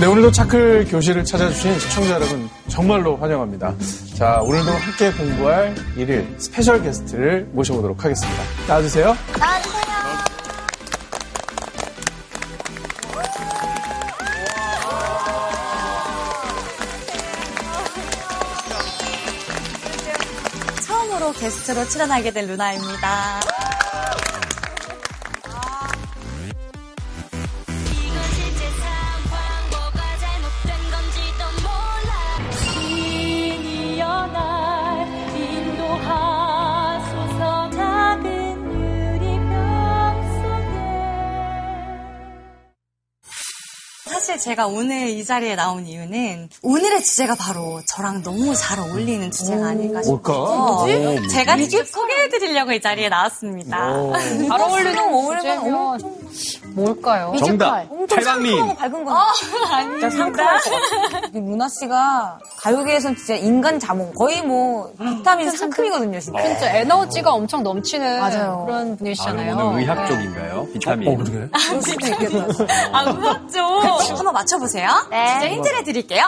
네, 오늘도 차클 교실을 찾아주신 시청자 여러분 정말로 환영합니다. 자, 오늘도 함께 공부할 일일 special guest를 모셔보도록 하겠습니다. 나와주세요. 나와주세요. 처음으로 게스트로 출연하게 된 루나입니다. 제가 오늘 이 자리에 나온 이유는 오늘의 주제가 바로 저랑 너무 잘 어울리는 주제가 아닐까 싶어서 뭘까? 제가 직접 소개해드리려고 이 자리에 나왔습니다. 잘 어울리는 주제면 뭘까요? 정답. 최강림. 밝은 건 아닙니다. 루나 씨가 가요계에선 진짜 인간 자몽. 거의 뭐 비타민 상큼이거든요, 진짜. 진짜 에너지가 엄청 넘치는 맞아요. 그런 아, 분이시잖아요. 오늘 의학 쪽인가요? 비타민. 어, 그러게. 그럴 수도 있겠다. 아, 무섭죠? 한번 맞춰보세요. 네. 진짜 힌트를 드릴게요.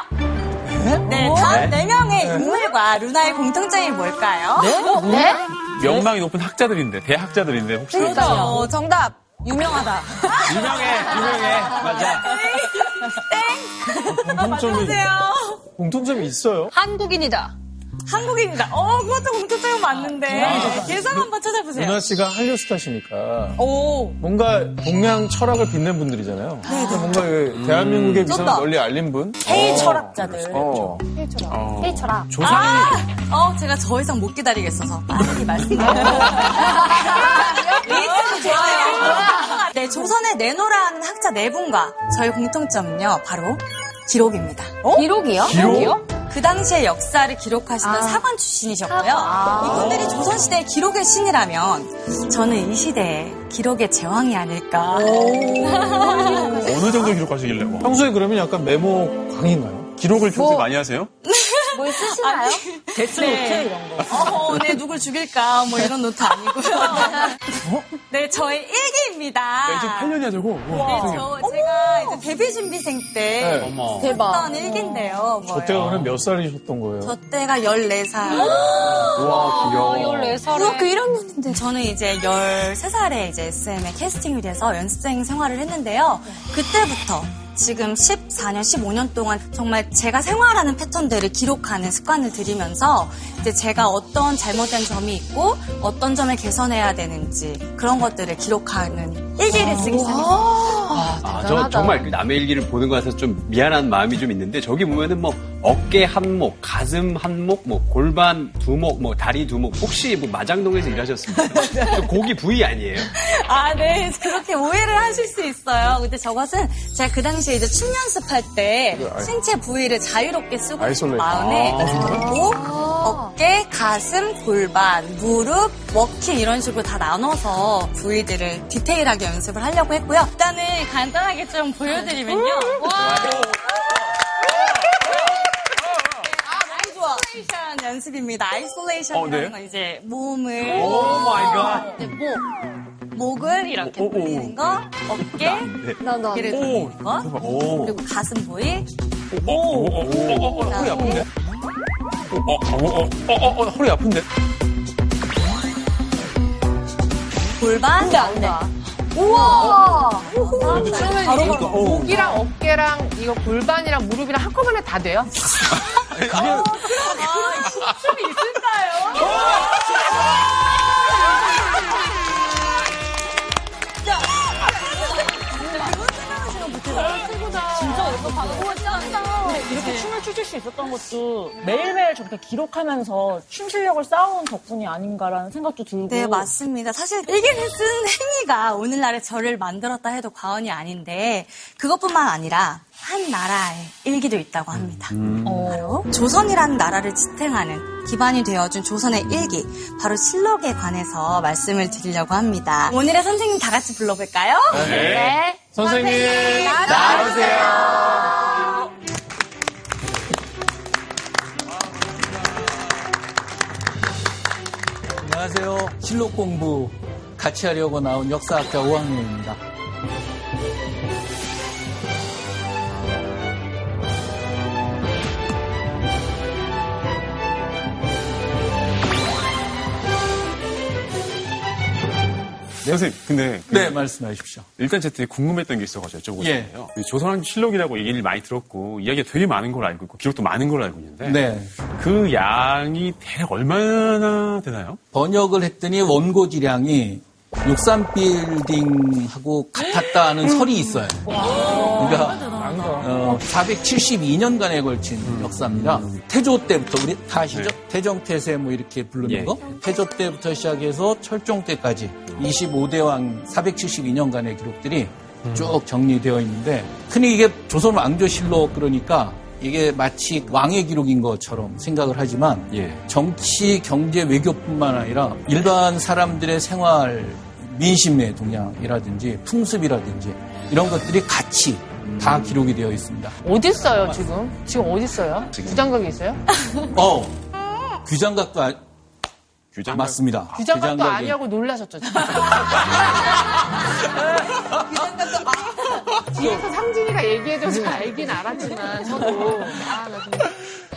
네, 다음 네 명의 인물과 루나의 공통점이 뭘까요? 네? 명망이 높은 학자들인데, 대학자들인데, 혹시. 어, 정답. 유명하다. 유명해, 유명해. 맞아. 공통점이, 맞춰보세요. 공통점이 있어요. 한국인이다. 한국인이다. 어, 그것도 공통점이 맞는데. 예상 한번 찾아보세요. 루나 씨가 한류 스타시니까 오. 뭔가 동양 철학을 빛낸 분들이잖아요. 그러니까 뭔가 그 대한민국의 위상을 쩐다. 널리 알린 분. K 철학자들. 어. 헤이처라. 조상이. 어, 제가 더 이상 못 기다리겠어서 빨리 말씀드려요. 네, 조선의 내노라는 학자 네 분과 저희 공통점은요, 바로 기록입니다. 기록이요? 기록이요? 그 당시의 역사를 기록하시던 사관 출신이셨고요. 이분들이 조선시대의 기록의 신이라면 저는 이 시대의 기록의 제왕이 아닐까. 어느 정도 기록하시길래, 뭐. 평소에 그러면 약간 메모 광인가요? 기록을 평소에 많이 하세요? 뭘 쓰시나요? 데스노트 이런 거. 어, 네, 누굴 죽일까, 뭐 이런 노트 아니고요. 네, 저의 일기입니다. 이제 8년이야, 저거. 네, 와. 저, 제가 이제 데뷔 준비생 때 네. 썼던 일기인데요. 저 때가 그럼 몇 살이셨던 거예요? 저 때가 14살. 우와, 귀여워. 14살에. 중학교 1학년인데. 저는 이제 13살에 이제 SM에 캐스팅이 돼서 연습생 생활을 했는데요. 그때부터 지금 14년, 15년 동안 정말 제가 생활하는 패턴들을 기록하는 습관을 들이면서 이제 제가 어떤 잘못된 점이 있고 어떤 점을 개선해야 되는지 그런 것들을 기록하는 일기를 쓰기 시작했어요. 아, 저 정말 그 남의 일기를 보는 거 같아서 좀 미안한 마음이 좀 있는데 저기 보면은 뭐 어깨 한목, 가슴 한목, 뭐 골반 두목, 뭐 다리 두목 혹시 뭐 마장동에서 일하셨습니까? 저 고기 부위 아니에요? 아, 네. 그렇게 오해를 하실 수 있어요. 근데 저것은 제가 그 당시 에 이제 춤 연습할 때 신체 부위를 자유롭게 쓰고 싶은. 마음에 아, 목, 어깨, 가슴, 골반, 무릎, 워킹 이런 식으로 다 나눠서 부위들을 디테일하게 연습을 하려고 했고요. 일단은 간단하게 좀 보여드리면요. 와. isolation 연습입니다. isolation이라는 어, 네. 건 이제 몸을 oh my God. 네, 목, 목을 이렇게 오. 돌리는 거, 어깨, 어깨를 돌리는 거, 오. 그리고 가슴 부위, 오, 오, 오, 오, 오, 허리 아픈데? 어, 어, 어, 어, 어, 어, 허리 아픈데? 골반, 네. 그러면 바로 이거 바로, 어. 목이랑 어깨랑 이거 골반이랑 무릎이랑 한꺼번에 다 돼요? 춤이 있을까요? 이렇게 춤을 추실 수 있었던 것도 매일매일 저렇게 기록하면서 춤 실력을 쌓아온 덕분이 아닌가라는 생각도 들고. 네, 맞습니다. 사실 일기를 쓴 행위가 오늘날의 저를 만들었다 해도 과언이 아닌데 그것뿐만 아니라 한 나라의 일기도 있다고 합니다. 바로 조선이라는 나라를 지탱하는 기반이 되어준 조선의 일기, 바로 실록에 관해서 말씀을 드리려고 합니다. 오늘의 선생님 다 같이 불러볼까요? 네. 선생님, 나와주세요. 안녕하세요. 실록 공부 같이 하려고 나온 역사학자 5학년입니다. 선생님, 근데 그 네, 말씀하십시오. 일단 제 되게 궁금했던 게 있어가지고 여쭤보고 예. 싶어요. 그 조선왕조 실록이라고 얘기를 많이 들었고 이야기가 되게 많은 걸 알고 있고 기록도 많은 걸 알고 있는데 네. 그 양이 대략 얼마나 되나요? 번역을 했더니 원고 지량이 63 빌딩하고 같았다는 설이 있어요. 그러니까 어, 472년간에 걸친 역사입니다. 태조 때부터 우리 다 아시죠? 태정태세 뭐 이렇게 부르는 예. 거. 태조 때부터 시작해서 철종 때까지 25대 왕 472년간의 기록들이 쭉 정리되어 있는데 흔히 이게 조선 왕조실록 그러니까 이게 마치 왕의 기록인 것처럼 생각을 하지만 예. 정치, 경제, 외교뿐만 아니라 일반 사람들의 생활, 민심의 동향이라든지 풍습이라든지 이런 것들이 같이 다 기록이 되어 있습니다. 어디 있어요 지금? 지금 어디 있어요? 부장각에 있어요? 어, 규장각도 아, 규장 맞습니다. 규장각이- 아니하고 놀라셨죠 지금? 뒤에서 상진이가 얘기해줘서 알긴 알았지만 저도 아.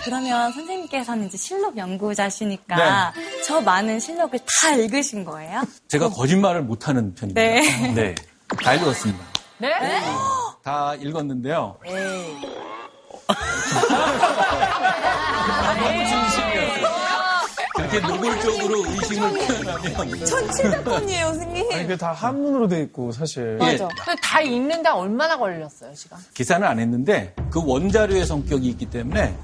그러면 선생님께서는 이제 실록 연구자시니까 저 많은 실록을 다 읽으신 거예요? 제가 거짓말을 못하는 편입니다. 네. 네. 다 읽었습니다. 네? 다 읽었는데요. 그렇게 노골적으로 의심을 표현하면 1700건이에요, 선생님. 아니, 그게 다 한문으로 돼 있고, 사실. 예, 근데 다 읽는데 얼마나 걸렸어요 시간? 계산을 안 했는데 그 원자료의 성격이 있기 때문에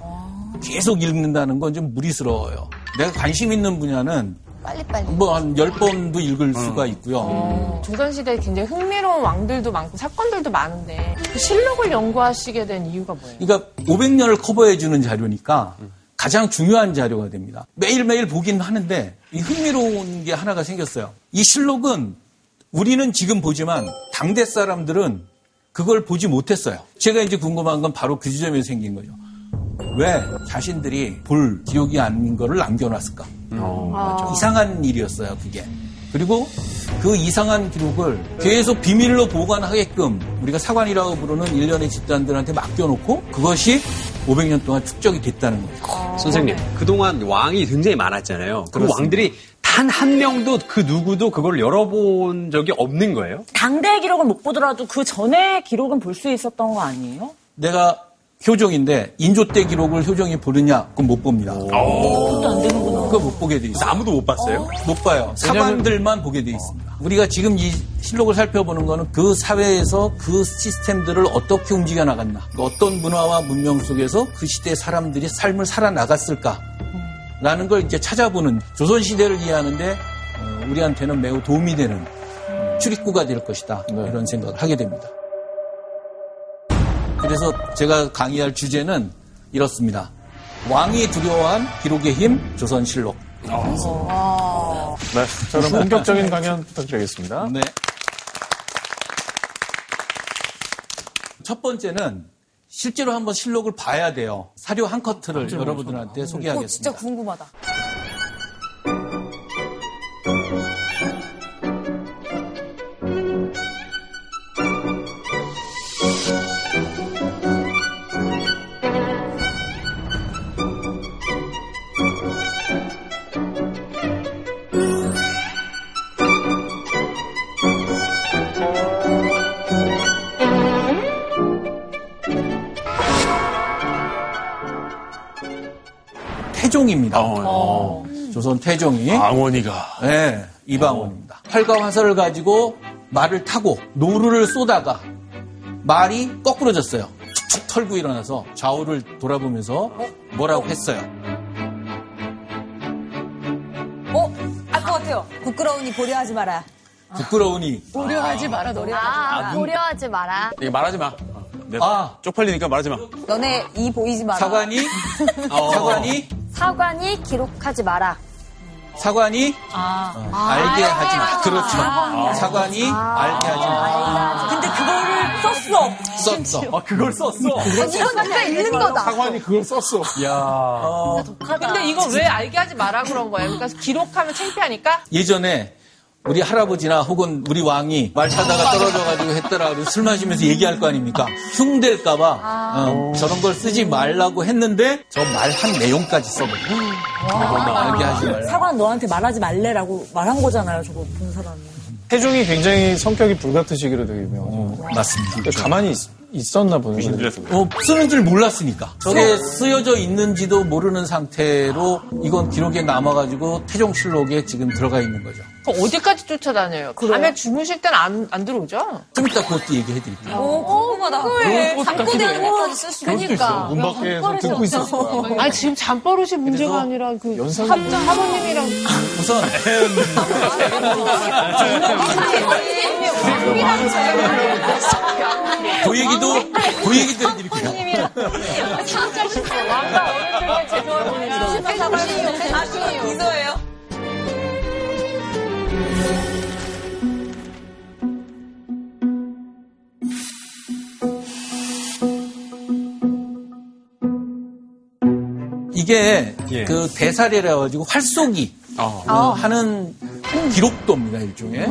계속 읽는다는 건 좀 무리스러워요. 내가 관심 있는 분야는 빨리빨리. 뭐한 10번도 읽을 수가 있고요. 조선시대에 굉장히 흥미로운 왕들도 많고 사건들도 많은데 그 실록을 연구하시게 된 이유가 뭐예요? 그러니까 500년을 커버해주는 자료니까 가장 중요한 자료가 됩니다. 매일매일 보긴 하는데 이 흥미로운 게 하나가 생겼어요. 이 실록은 우리는 지금 보지만 당대 사람들은 그걸 보지 못했어요. 제가 이제 궁금한 건 바로 그 지점에 생긴 거죠. 왜 자신들이 볼 기록이 아닌 거를 남겨놨을까? 이상한 일이었어요, 그게. 그리고 그 이상한 기록을 계속 비밀로 보관하게끔 우리가 사관이라고 부르는 일련의 집단들한테 맡겨놓고 그것이 500년 동안 축적이 됐다는 거죠. 선생님, 그동안 왕이 굉장히 많았잖아요. 그. 왕들이 단 한 명도 그 누구도 그걸 열어본 적이 없는 거예요? 당대 기록은 못 보더라도 그 전에 기록은 볼 수 있었던 거 아니에요? 내가 효종인데 인조 때 기록을 효종이 보느냐? 그건 못 봅니다. 그것도 안 되는구나. 그거 못 보게 돼 있어요. 아무도 못 봤어요? 못 봐요. 사관들만 보게 돼 있습니다. 우리가 지금 이 실록을 살펴보는 거는 그 사회에서 그 시스템들을 어떻게 움직여 나갔나, 어떤 문화와 문명 속에서 그 시대 사람들이 삶을 살아나갔을까, 라는 걸 이제 찾아보는 조선 시대를 이해하는데 어, 우리한테는 매우 도움이 되는 음, 출입구가 될 것이다 이런 생각을 하게 됩니다. 그래서 제가 강의할 주제는 이렇습니다. 왕이 두려워한 기록의 힘 조선실록. 네. 자, 그럼 본격적인 강연 부탁드리겠습니다. 네. 첫 번째는 실제로 한번 실록을 봐야 돼요. 사료 한 커트를 여러분들한테 어, 진짜 소개하겠습니다. 궁금하다. 태종입니다. 어, 조선 태종이. 왕원이가 네, 이방원입니다. 활과 화살을 가지고 말을 타고 노루를 쏘다가 말이 거꾸러졌어요. 축축 털고 일어나서 좌우를 돌아보면서 뭐라고 했어요. 어? 알 것 같아요. 부끄러우니 고려하지 마라. 부끄러우니 고려하지 마라. 아, 고려하지 마라. 이거 말하지 마. 아 쪽팔리니까 말하지 마. 너네 이 보이지 마라. 사관이 사관이 사관이 기록하지 마라. 사관이 어, 알게 하지 마. 그렇죠. 사관이 알게 하지 마. 근데 그거를 썼어. 썼어. 아, 그걸 썼어. 이건 진짜 읽는 거다. 사관이 그걸 썼어. 야. 근데 이거 왜 알게 하지 마라 그런 거예요? 그러니까 기록하면 창피하니까? 예전에 우리 할아버지나 혹은 우리 왕이 말 타다가 떨어져가지고 했더라도 술 마시면서 얘기할 거 아닙니까? 흉될까봐 어, 저런 걸 쓰지 말라고 했는데 저 말 한 내용까지 써버려. 알게 하지 말라. 사관 너한테 말하지 말래라고 말한 거잖아요, 저거 본 사람이. 태종이 굉장히 성격이 불같으시기로 되게 유명하죠. 맞습니다. 그러니까 가만히 있, 었나 보는 거예요. 힘들었어. 어, 쓰는 줄 몰랐으니까. 저게 쓰여져 있는지도 모르는 상태로 이건 기록에 남아가지고 태종실록에 지금 들어가 있는 거죠. 그럼 어디까지 쫓아다녀요? 밤에 주무실 때는 안, 안 들어오죠? 좀 이따 그것도 얘기해 드릴게요. 오, 궁금하다. 잠꼬대는 것까지 쓸 수 있으니까. 문 밖에서 듣고 있었을 거야. 아니, 지금 잠버릇이 문제가 아니라 그 연상- 사, 사모님이랑 우선 그 얘기 도 그 얘기도 해드릴게요. 이거예요? 이게 예. 그 대사례라 가지고 활쏘기 어. 어, 하는 기록도입니다 일종의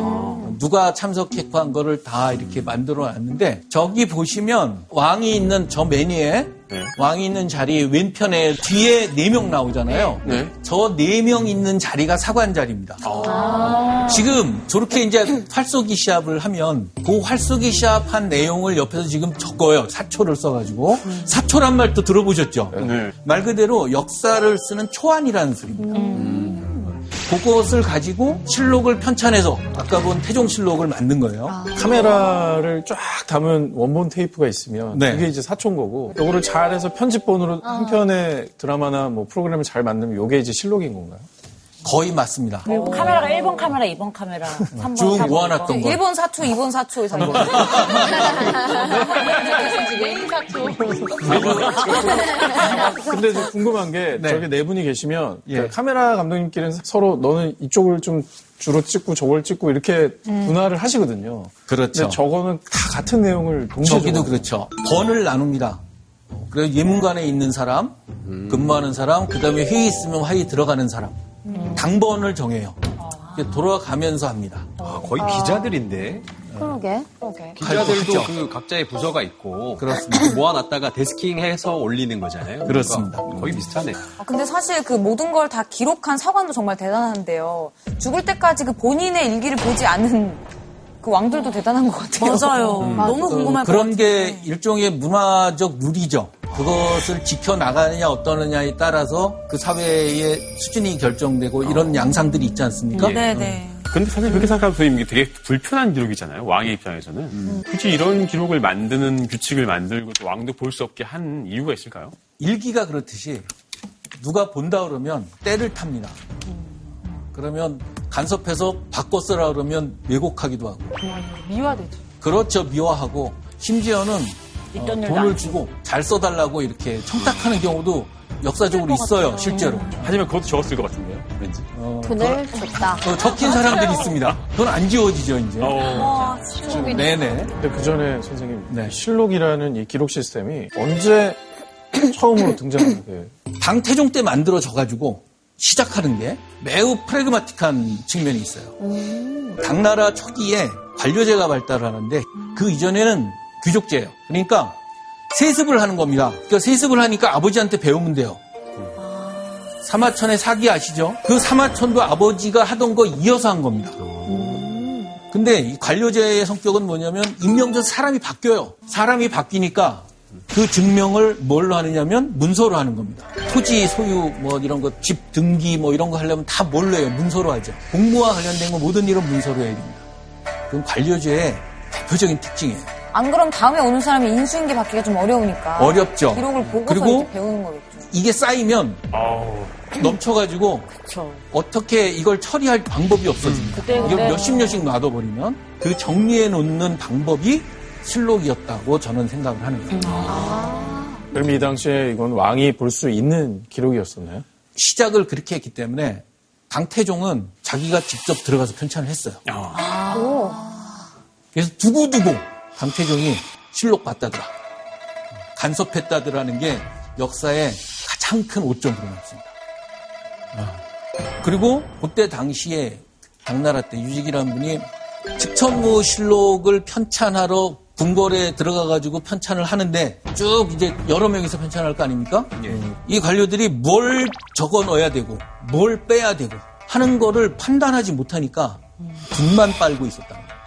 누가 참석했고 한 거를 다 이렇게 만들어 놨는데 저기 보시면 왕이 있는 저 매니에 네. 왕이 있는 자리 왼편에 뒤에 네 명 나오잖아요. 네. 저 네 명 있는 자리가 사관 자리입니다. 지금 저렇게 이제 활쏘기 시합을 하면 그 활쏘기 시합한 내용을 옆에서 지금 적어요. 사초를 써가지고 사초란 말도 들어보셨죠? 네. 말 그대로 역사를 쓰는 초안이라는 소리입니다. 그것을 가지고 실록을 편찬해서 아까 본 태종실록을 만든 거예요. 카메라를 쫙 담은 원본 테이프가 있으면 네. 그게 이제 사촌 거고 요거를 잘해서 편집본으로 한 편의 드라마나 뭐 프로그램을 잘 만들면 요게 이제 실록인 건가요? 거의 맞습니다. 그리고 카메라가 1번 카메라, 2번 카메라, 3번, 쭉 4번. 모아놨던 거. 1번 사초, 2번 사초, 3번. 근데 이제 궁금한 게 네. 저기 네 분이 계시면 예. 그 카메라 감독님끼리는 서로 너는 이쪽을 좀 주로 찍고 저걸 찍고 이렇게 분할을 하시거든요. 그렇죠. 근데 저거는 다 같은 내용을 동시에 저기도. 그렇죠. 번을 나눕니다. 그래서 예문관에 있는 사람, 근무하는 사람, 그 다음에 회의 있으면 회의 들어가는 사람. 당번을 정해요. 돌아가면서 합니다. 아, 거의 기자들인데. 그러게. 그러게. 기자들도. 그 각자의 부서가 있고 그렇습니다. 모아놨다가 데스킹해서 올리는 거잖아요. 그렇습니다. 그러니까 거의 비슷하네. 아, 근데 사실 그 모든 걸 다 기록한 사관도 정말 대단한데요. 죽을 때까지 그 본인의 일기를 보지 않는 그 왕들도 대단한 것 같아요. 맞아요. 너무 궁금할 것 그런 같아요. 게 일종의 문화적 룰이죠. 그것을 지켜나가느냐 어떠느냐에 따라서 그 사회의 수준이 결정되고 이런 양상들이 있지 않습니까? 네네. 근데 사실 그렇게 생각하면 선생님 되게 불편한 기록이잖아요. 왕의 입장에서는. 굳이 이런 기록을 만드는 규칙을 만들고 또 왕도 볼 수 없게 한 이유가 있을까요? 일기가 그렇듯이 누가 본다 그러면 때를 탑니다. 그러면 간섭해서 바꿔 쓰라 그러면 왜곡하기도 하고. 미화되죠. 그렇죠. 미화하고 심지어는 어, 돈을 안 주고 잘 써달라고 이렇게 청탁하는 경우도 역사적으로 있어요. 실제로. 하지만 그것도 적었을 것 같은데요. 왠지. 어, 돈을 줬다. 어, 적힌 사람들이 있습니다. 그건 안 지워지죠, 이제. 어. 네네. 근데 그 전에 선생님 네. 이 실록이라는 이 기록 시스템이 언제 처음으로 등장한 거예요? 당태종 때 만들어져가지고 시작하는 게 매우 프레그마틱한 측면이 있어요. 당나라 초기에 관료제가 발달하는데 그 이전에는 귀족제예요. 그러니까 세습을 하는 겁니다. 그러니까 세습을 하니까 아버지한테 배우면 돼요. 사마천의 사기 아시죠? 그 사마천도 아버지가 하던 거 이어서 한 겁니다. 근데 이 관료제의 성격은 뭐냐면 임명전 사람이 바뀌어요. 사람이 바뀌니까 그 증명을 뭘로 하느냐면 문서로 하는 겁니다. 토지 소유 뭐 이런 거 집 등기 뭐 이런 거 하려면 다 뭘로 해요? 문서로 하죠. 공무와 관련된 거 모든 일은 문서로 해야 됩니다. 그건 관료제의 대표적인 특징이에요. 안 그럼 다음에 오는 사람이 인수인계 받기가 좀 어려우니까. 어렵죠. 기록을 보고서 그리고 배우는 거겠죠. 이게 쌓이면 아우. 넘쳐가지고 그쵸. 어떻게 이걸 처리할 방법이 없어집니다. 그때, 이걸. 몇십 년씩 놔둬버리면 그 정리해 놓는 방법이 실록이었다고 저는 생각을 하는 거예요. 그럼 이 당시에 이건 왕이 볼 수 있는 기록이었었나요? 시작을 그렇게 했기 때문에 당태종은 자기가 직접 들어가서 편찬을 했어요. 그래서 두고두고 당태종이 실록 봤다더라. 간섭했다더라는 게 역사에 가장 큰 오점으로 남습니다. 그리고 그때 당시에 당나라 때 유직이라는 분이 직천무 실록을 편찬하러 궁궐에 들어가 가지고 편찬을 하는데 쭉 이제 여러 명이서 편찬할 거 아닙니까? 이 관료들이 뭘 적어 넣어야 되고 뭘 빼야 되고 하는 거를 판단하지 못하니까 붓만 빨고 있었다는 거예요.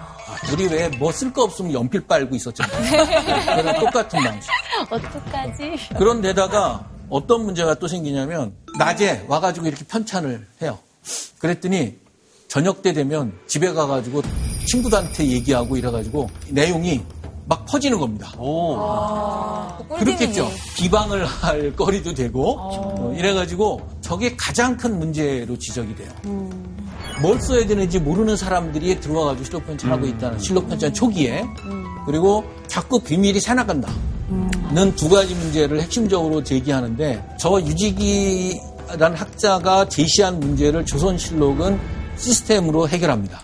아, 우리 왜 뭐 쓸 거 없으면 연필 빨고 있었잖아요. 그런 똑같은 방식. 어떡하지? 그런데다가 어떤 문제가 또 생기냐면 낮에 와가지고 이렇게 편찬을 해요. 그랬더니 저녁 때 되면 집에 가가지고 친구들한테 얘기하고 이래가지고 내용이 막 퍼지는 겁니다. 그렇겠죠. 비방을 할 거리도 되고 어, 이래가지고 저게 가장 큰 문제로 지적이 돼요. 뭘 써야 되는지 모르는 사람들이 들어와가지고 실록 편찬하고 있다는 실록 편찬 초기에 그리고 자꾸 비밀이 새나간다. 는두 가지 문제를 핵심적으로 제기하는데 저 유지기라는 학자가 제시한 문제를 조선실록은 시스템으로 해결합니다.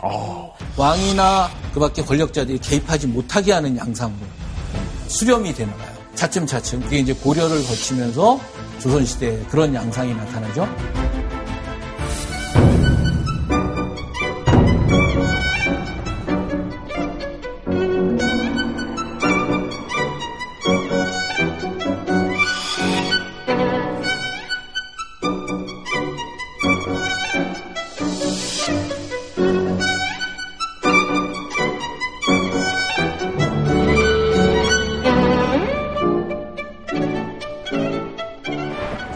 왕이나 그 밖에 권력자들이 개입하지 못하게 하는 양상으로 수렴이 되나 봐요. 차츰차츰. 그게 이제 고려를 거치면서 조선시대에 그런 양상이 나타나죠.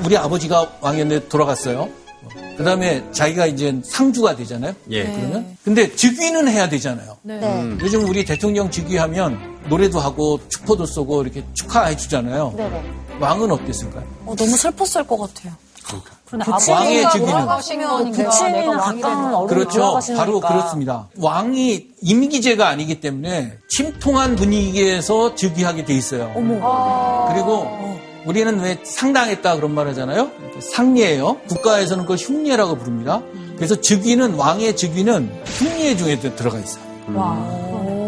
우리 아버지가 왕이었는데 돌아갔어요. 그 다음에 자기가 이제 상주가 되잖아요. 예. 그러면. 근데 즉위는 해야 되잖아요. 네. 요즘 우리 대통령 즉위하면 노래도 하고 축포도 쏘고 이렇게 축하해 주잖아요. 네네. 왕은 어땠을까요? 어, 너무 슬펐을 것 같아요. 왕의 즉위는 부친이나 가까운 어른이 그렇죠. 돌아가시니까. 바로 그렇습니다. 왕이 임기제가 아니기 때문에 침통한 분위기에서 즉위하게 돼 있어요. 그리고 우리는 왜 상당했다 그런 말 하잖아요. 상례예요. 국가에서는 그걸 흉례라고 부릅니다. 그래서 즉위는 왕의 즉위는 흉례 중에 들어가 있어요.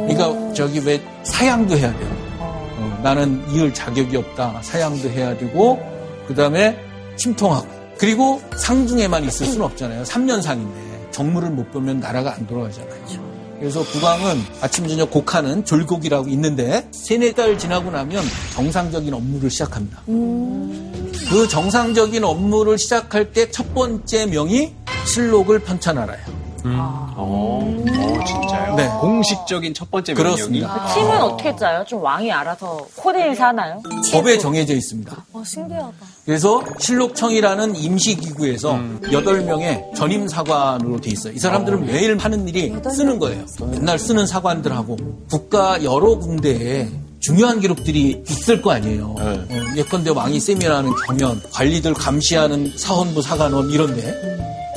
그러니까 저기 왜 사양도 해야 돼요. 어, 나는 이을 자격이 없다. 사양도 해야 되고 그 다음에 침통하고 그리고 상중에만 있을 수는 없잖아요. 3년 상인데 정무를 못 보면 나라가 안 돌아가잖아요. 그래서 국왕은 아침 저녁 곡하는 졸곡이라고 있는데 세네 달 지나고 나면 정상적인 업무를 시작합니다. 그 정상적인 업무를 시작할 때 첫 번째 명이 실록을 편찬하라예요. 어, 어, 진짜요? 네. 공식적인 첫 번째 명령이. 그렇습니다. 팀은 어떻게 짜요? 좀 왕이 알아서 코디를 하나요? 법에 정해져 있습니다. 어, 신기하다. 그래서 실록청이라는 임시기구에서 여덟 명의 전임 사관으로 돼 있어요. 이 사람들은 매일 하는 일이 쓰는 거예요. 맨날 쓰는 사관들하고 국가 여러 군데에 중요한 기록들이 있을 거 아니에요. 어, 예컨대 왕이 세미라는 경연, 관리들 감시하는 사헌부 사관원 이런데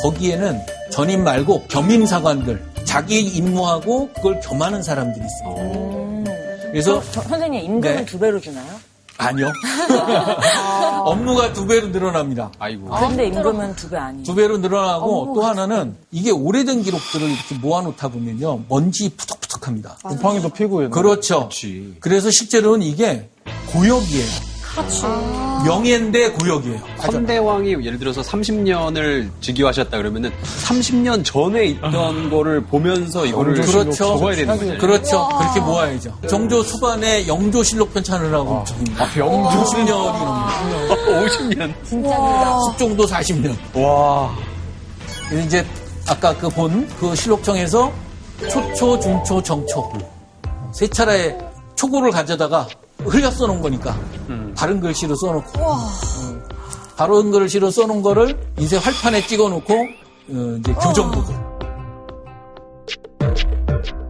거기에는 전임 말고 겸임 사관들 자기 임무하고 그걸 겸하는 사람들이 있어요. 그래서 저- 선생님 임금은 네. 두 배로 주나요? 아니요. 업무가 두 배로 늘어납니다. 아이고. 근데 임금은 두 배 아니에요. 두 배로 늘어나고 또 하나는 이게 오래된 기록들을 이렇게 모아놓다 보면요. 먼지 푸석푸석합니다. 곰팡이도 피고 그렇죠. 그렇지. 그래서 실제로는 이게 고역이에요. 명예인데 고역이에요. 선대왕이 예를 들어서 30년을 즉위하셨다 그러면은 30년 전에 있던 거를 보면서 이거를 그렇죠. 적어야 되는 거잖아요. 그렇죠. 그렇게 모아야죠. 정조 수반에 영조실록 편찬을 하고 적입니다. 영조 50년이 넘는 50년. 숙종도 40년. 와. 그래서 이제 아까 그 본 그 실록청에서 초초, 중초, 정초 세 차례 초고를 가져다가 흘려 써놓은 거니까. 바른 글씨로 써놓고. 음, 바른 글씨로 써놓은 거를 인쇄 활판에 찍어놓고 어, 이제 교정부고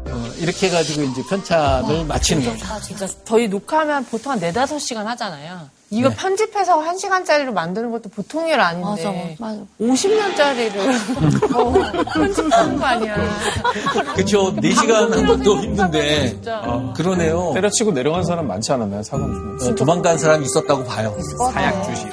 어, 이렇게 해가지고 이제 편찬을 마치는 겁니다. 진짜. 저희 녹화하면 보통 한 네다섯 시간 하잖아요. 이거 편집해서 한 시간짜리로 만드는 것도 보통 일 아닌데. 맞아, 맞아. 50년짜리를 어, 편집하는 거 아니야. 그쵸. 4시간 한 것도 힘든데. 아, 그러네요. 때려치고 내려간 사람 많지 않았나요, 사관 중에? 어, 도망간 사람이 있었다고 봐요. 사약 주시.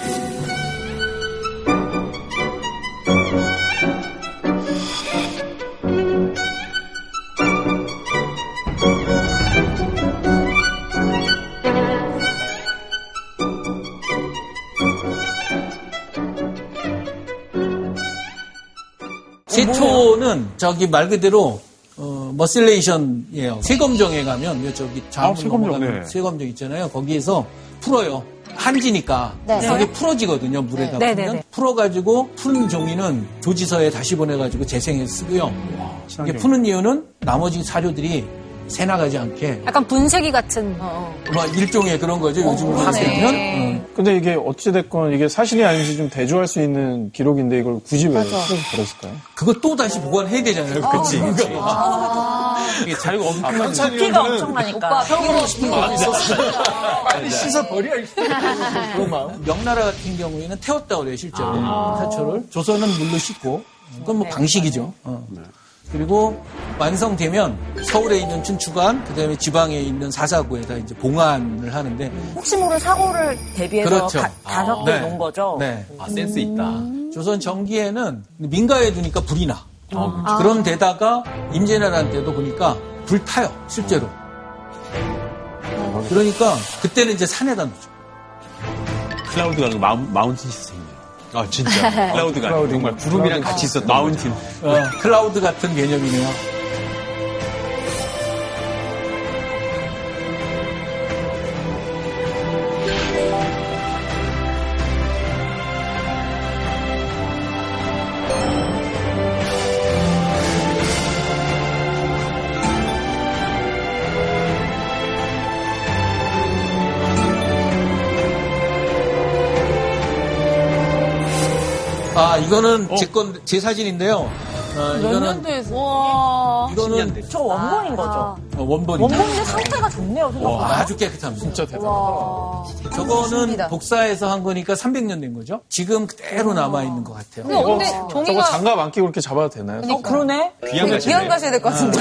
세초는 저기 말 그대로 어, 머실레이션이에요. 세검정에 가면 저기 아, 장문 세검정, 네. 세검정 있잖아요. 거기에서 풀어요. 한지니까 네. 저게 풀어지거든요. 물에다 네. 풀면 네, 네. 풀어가지고 푸른 종이는 조지서에 다시 보내가지고 재생해 쓰고요. 이게 친환경. 푸는 이유는 나머지 사료들이 새 나가지 않게 약간 분쇄기 같은. 뭐 일종의 그런 거죠. 요즘으로 하면 근데 이게 어찌됐건 이게 사실이 아닌지 좀 대조할 수 있는 기록인데 이걸 굳이 왜 그랬을까요? 그거 또 다시 보관해야 되잖아요. 그치. 이게 자료가 엄청난 한찬 키가 엄청나니까. 평으로 싶은 마음이 있었어요. 빨리 씻어 버려. 그런 마음. 명나라 같은 경우에는 태웠다고 그래요, 실제로. 사초를. 조선은 물로 씻고. 그건 뭐 방식이죠. 어. 그리고 완성되면 서울에 있는 춘추관, 그 다음에 지방에 있는 사사구에다 이제 봉안을 하는데. 혹시 모를 사고를 대비해서 그렇죠. 다, 다섯 개 네. 놓은 거죠? 네. 아, 센스 있다. 조선 전기에는 민가에 두니까 불이 나. 그런 데다가 임진왜란 때도 보니까 불 타요, 실제로. 그러니까 그때는 이제 산에다 놓죠. cloud가 moun, mountain system이에요. 아, 진짜. cloud가 정말 구름이랑 같이 있었던 mountain. 어, 클라우드 같은 개념이네요. 제 건, 제 사진인데요. 어, 몇 이거는, 년도에서 와, 이거는 저 원본인 거죠? 어, 원본입니다. 원본인데 상태가 좋네요, 생각보다. 와, 아주 깨끗합니다. 진짜 대단하다. 저거는 복사해서 한 거니까 300년 된 거죠? 지금 그대로 남아있는 것 같아요. 근데, 근데 저거 종이가 장갑 안 끼고 이렇게 잡아도 되나요? 어, 그러네? 귀한 기한 가시네. 가셔야 될 것 같은데.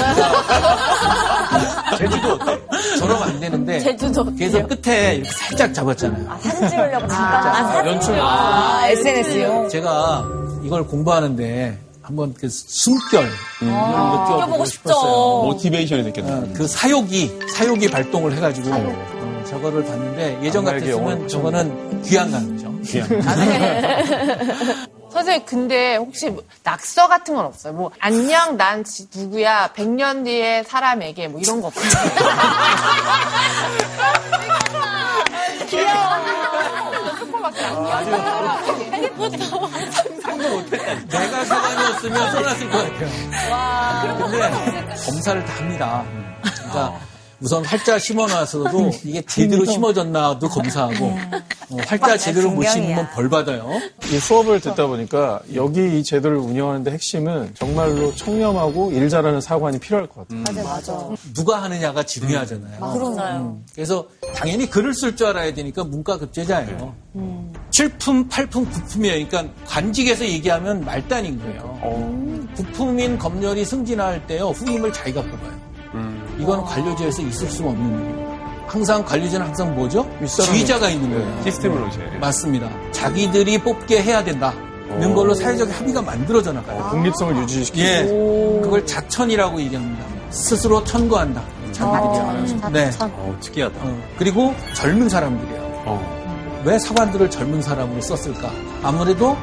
제주도 어때? 저러면 안 되는데. 제주도 그래서 끝에 이렇게 살짝 잡았잖아요. 아, 사진 찍으려고 잠깐. 아, 연출. 아, SNS용. 제가 이걸 공부하는데 한번 그 숨결을 느껴보고 느껴보고 싶었어요. 모티베이션이 됐겠네요. 어, 그 사욕이 사욕이 발동을 해가지고 어, 저거를 봤는데 예전 같았으면 저거는 귀한 가는 거죠. 선생님, 근데 혹시 뭐 낙서 같은 건 없어요? 뭐, 안녕, 난 지- 누구야, 100년 뒤의 사람에게, 뭐 이런 거 없어요? 내가 사관이었으면 써놨을 것 같아요. 근데 검사를 다 합니다. 그러니까 우선 활자 심어놨어도 이게 제대로 심어졌나도 검사하고 어, 활자 제대로 못 심으면 벌 받아요. 이 수업을 듣다 보니까 여기 이 제도를 운영하는데 핵심은 정말로 청렴하고 일 잘하는 사관이 필요할 것 같아요. 누가 하느냐가 중요하잖아요. 음, 그래서 당연히 글을 쓸 줄 알아야 되니까 문과 급제자예요. 칠품, 팔품, 구품이에요. 그러니까 관직에서 얘기하면 말단인 거예요. 구품인 검열이 승진할 때요 후임을 자기가 뽑아요. 이거는 관료제에서 있을 수가 없는 일이에요. 항상 관료제는 항상 뭐죠? 지휘자가 있는 거예요. 시스템으로 이제. 맞습니다. 자기들이 뽑게 해야 된다 는 걸로 사회적 합의가 만들어져 나가요. 독립성을 유지시키고 예, 그걸 자천이라고 얘기합니다. 스스로 천거한다. 자기들이. 네. 어, 특이하다. 어, 그리고 젊은 사람들이에요. 어. 왜 사관들을 젊은 사람으로 썼을까? 아무래도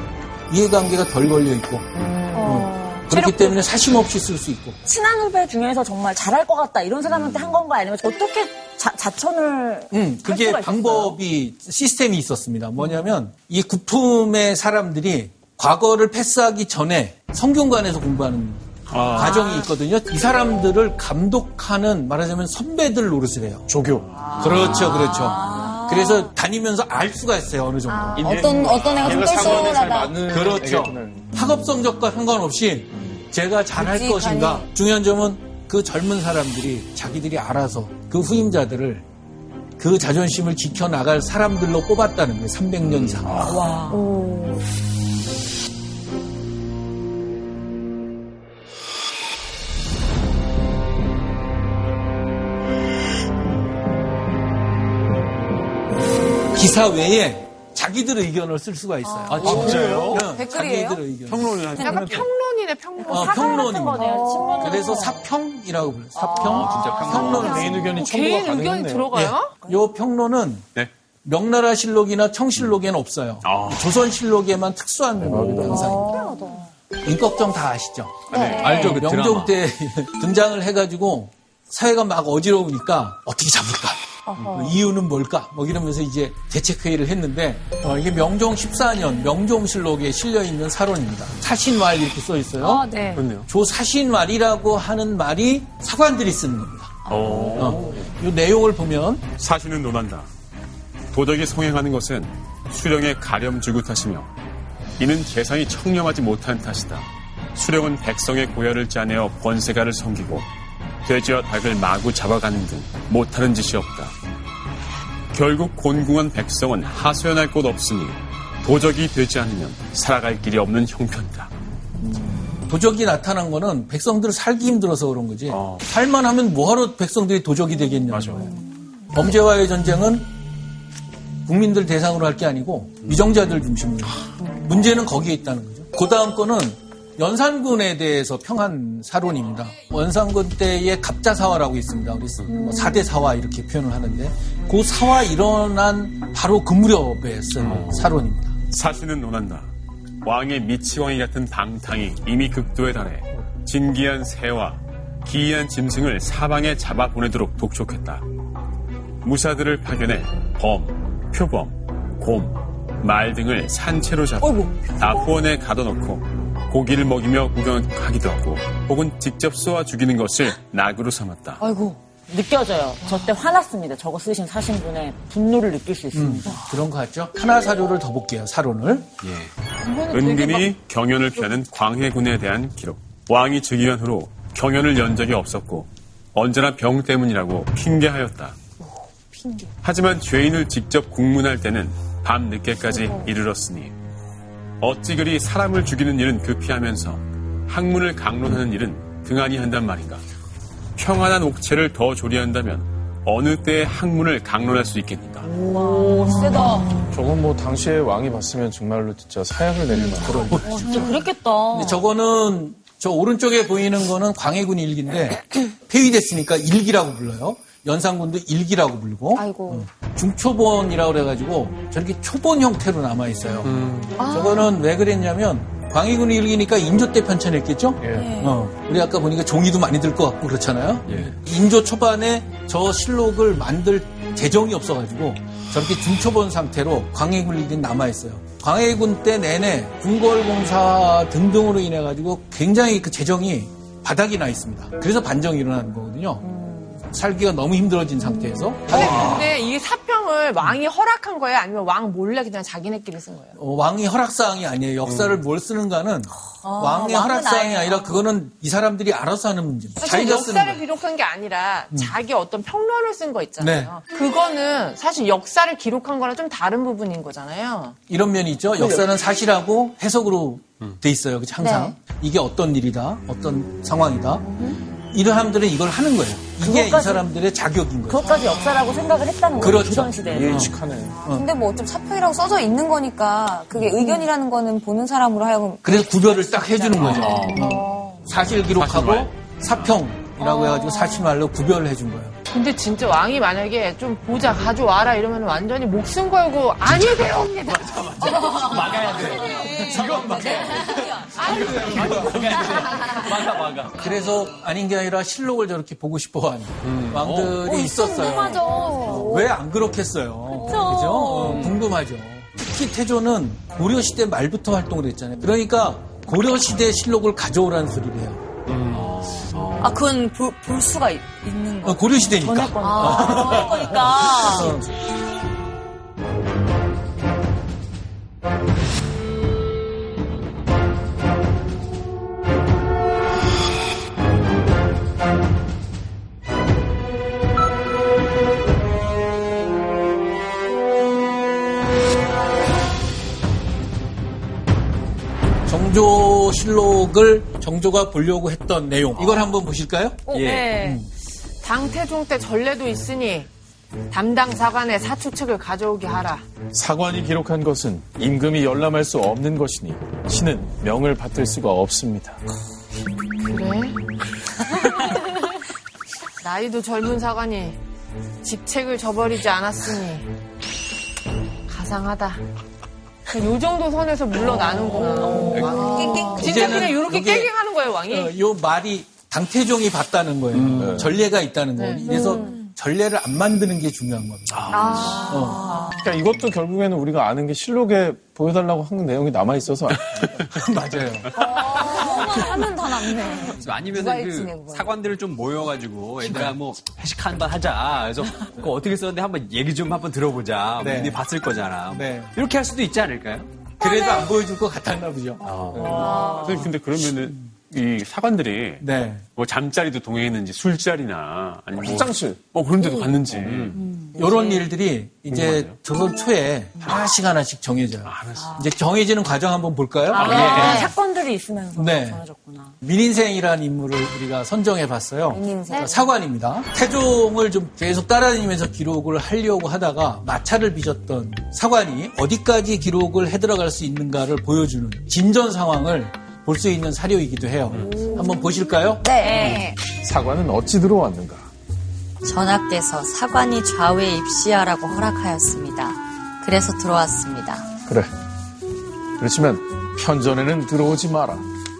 이해관계가 덜 걸려 있고 어, 그렇기 때문에 사심 없이 쓸 수 있고. 친한 후배 중에서 정말 잘할 것 같다 이런 사람한테 한 건가 아니면 어떻게 자, 자천을 음, 그게 있었어요? 방법이 시스템이 있었습니다. 뭐냐면 이 구품의 사람들이 과거를 패스하기 전에 성균관에서 공부하는 아. 과정이 있거든요. 이 사람들을 감독하는 말하자면 선배들 노릇을 해요. 조교. 그렇죠, 그렇죠. 그래서 다니면서 알 수가 있어요, 어느 정도. 어떤, 어떤 애가 좀 똘똘하다. 맞는 그렇죠. 애겠구나. 학업 성적과 상관없이 제가 잘할. 것인가. 중요한 점은 그 젊은 사람들이 자기들이 알아서 그 후임자들을 그 자존심을 지켜나갈 사람들로 뽑았다는 거예요. 300년 이상. 기사 외에 자기들 의견을 쓸 수가 있어요. 아, 진짜요? 응, 댓글이에요? 자기들 의견. 평론을 한 약간 평론이네, 평론. 어, 같은 평론입니다. 그래서 사평이라고 불러요. 사평. 아, 진짜 평론. 평론. 개인 의견이 첨부가 개인 의견이. 들어가요? 요 평론은 네. 명나라 실록이나 청실록에는 없어요. 아. 조선 실록에만 특수한 현상입니다. 임꺽정 다 아시죠? 네. 알죠, 그 명종 드라마. 때 등장을 해가지고 사회가 막 어지러우니까 어떻게 잡을까? 그 이유는 뭘까? 뭐 이러면서 이제 대책회의를 했는데 어, 이게 명종 14년 명종실록에 실려 있는 사론입니다. 사신말 이렇게 써 있어요. 아, 네. 그렇네요. 조 사신말이라고 하는 말이 사관들이 쓰는 겁니다. 어, 이 내용을 보면 사실은 논한다. 도덕이 성행하는 것은 수령의 가렴 주구 탓이며 이는 재상이 청렴하지 못한 탓이다. 수령은 백성의 고열을 짜내어 번세가를 섬기고 돼지와 닭을 마구 잡아가는 등 못하는 짓이 없다. 결국 곤궁한 백성은 하소연할 곳 없으니 도적이 되지 않으면 살아갈 길이 없는 형편이다. 도적이 나타난 거는 백성들 살기 힘들어서 그런 거지. 살만하면 뭐하러 백성들이 도적이 되겠냐는 거예요. 범죄와의 전쟁은 국민들 대상으로 할 게 아니고 위정자들 중심으로. 문제는 거기에 있다는 거죠. 그 다음 거는 연산군에 대해서 평한 사론입니다. 연산군 때의 갑자사화라고 있습니다. 우리 뭐 4대 사화 이렇게 표현을 하는데 그 사화 일어난 바로 그 무렵에 쓴 사론입니다. 사실은 논한다. 왕의 미치광이 같은 방탕이 이미 극도에 달해 진기한 새와 기이한 짐승을 사방에 잡아 보내도록 독촉했다. 무사들을 파견해 범, 표범, 곰, 말 등을 산채로 잡아 다포원에 가둬놓고 고기를 먹이며 구경하기도 하고 혹은 직접 쏘아 죽이는 것을 낙으로 삼았다. 아이고. 느껴져요. 저 때 화났습니다. 저거 쓰신 사신분의 분노를 느낄 수 있습니다. 그런 거 같죠? 하나 사료를 더 볼게요. 사론을. 은근히 경연을 피하는 광해군에 대한 기록. 왕이 즉위한 후로 경연을 연 적이 없었고 언제나 병 때문이라고 핑계하였다. 하지만 죄인을 직접 국문할 때는 밤 늦게까지 이르렀으니 어찌 그리 사람을 죽이는 일은 급히 하면서 학문을 강론하는 일은 등한히 한단 말인가. 평안한 옥체를 더 조리한다면 어느 때의 학문을 강론할 수 있겠는가. 저건 뭐 당시에 왕이 봤으면 정말로 진짜 사약을 내릴 만한 그런 진짜 그랬겠다. 근데 저거는 저 오른쪽에 보이는 거는 광해군 일기인데 폐위됐으니까 일기라고 불러요. 연산군도 일기라고 불고 아이고. 중초본이라고 그래가지고 저렇게 초본 형태로 남아 있어요. 저거는 왜 그랬냐면 광해군 일기니까 인조 때 편찬했겠죠? 예. 어, 우리 아까 보니까 종이도 많이 들 것 같고 그렇잖아요. 인조 초반에 저 실록을 만들 재정이 없어가지고 저렇게 중초본 상태로 광해군 일기 남아 있어요. 광해군 때 내내 궁궐공사 등등으로 인해 가지고 굉장히 그 재정이 바닥이 나 있습니다. 그래서 반정이 일어나는 거거든요. 살기가 너무 힘들어진 상태에서 근데, 근데 이 사평을 왕이 허락한 거예요? 아니면 왕 몰래 그냥 자기네끼리 쓴 거예요? 어, 왕이 허락사항이 아니에요. 역사를 뭘 쓰는가는 왕의 왕은 허락사항이 아니에요. 아니라 그거는 이 사람들이 알아서 하는 문제입니다. 사실 자기가 쓰는 역사를. 기록한 게 아니라 자기 어떤 평론을 쓴 거 있잖아요. 네. 그거는 사실 역사를 기록한 거랑 좀 다른 부분인 거잖아요. 이런 면이 있죠. 역사는 사실하고 해석으로 돼 있어요. 그치? 항상. 이게 어떤 일이다, 어떤 상황이다. 이런 사람들은 이걸 하는 거예요. 이게 이 그것까지- 사람들의 자격인 거예요. 그것까지 역사라고 생각을 했다는 거예요. 그렇죠. 조선 시대에. 예의칙하네. 근데 뭐 어차피 사표이라고 써져 있는 거니까 그게 의견이라는 거는 보는 사람으로 하여금 그래서 구별을 딱 해주는 거죠. 어. 사실 기록하고. 사평이라고 해가지고 사실말로 구별을 해준 거예요. 근데 진짜 왕이 만약에 좀 보자 가져와라 이러면 완전히 목숨 걸고 아니 배웁니다. 그래서 아닌 게 아니라 실록을 저렇게 보고 싶어 하는 음. 왕들이 있었어요. 맞아. 왜안 그렇겠어요? 그죠? 어, 궁금하죠. 특히 태조는 고려 시대 말부터 활동을 했잖아요. 그러니까 고려 시대 실록을 가져오라는 소리를 해요. 아, 그건 볼, 볼 수가 있, 는 거. 어, 고려시대니까. 아, 그러니까. 어. 정조실록을 정조가 보려고 했던 내용 이걸 한번 보실까요? 네. 당태종 때 전례도 있으니 담당 사관의 사축책을 가져오게 하라. 사관이 기록한 것은 임금이 열람할 수 없는 것이니 신은 명을 받들 수가 없습니다. 그래? 나이도 젊은 사관이 직책을 저버리지 않았으니 가상하다. 요 정도 선에서 물러나는구나. 왕이. 진짜 이제는 그냥 이렇게 깨갱하는 거예요, 왕이. 어, 요 말이 당태종이 봤다는 거예요. 전례가 있다는 거예요. 그래서 전례를 안 만드는 게 중요한 겁니다. 어. 그러니까 이것도 결국에는 우리가 아는 게 실록에 보여달라고 한 내용이 남아 있어서 맞아요. 하면 다 남네. 아니면 그. 사관들을 좀 모여가지고 얘들아 뭐 회식 한번 하자. 그래서 그거 어떻게 썼는데 한번 얘기 좀 한번 들어보자. 네. 네. 봤을 거잖아. 네. 이렇게 할 수도 있지 않을까요? 그래도 안 보여줄 것 같았나 보죠. 선생님, 근데 그러면은 이 사관들이 네. 뭐 잠자리도 동행했는지 술자리나 아니면 뭐, 화장실. 어 그런 데도 갔는지 이런 일들이 이제. 조선 초에 하나씩 하나씩 정해져요. 이제 정해지는 과정 한번 볼까요? 아, 사건들이 있으면서 네. 전해졌구나. 민인생이라는 인물을 우리가 선정해 봤어요. 민인생. 사관입니다. 태종을 좀 계속 따라다니면서 기록을 하려고 하다가 마차를 빚었던 사관이 어디까지 기록을 해 들어갈 수 있는가를 보여주는 진전 상황을 볼 수 있는 사료이기도 해요. 한번 보실까요? 네. 사관은 어찌 들어왔는가? 전하께서 사관이 좌우에 입시하라고 허락하였습니다. 그래서 들어왔습니다. 그래. 그렇지만 편전에는 들어오지 마라.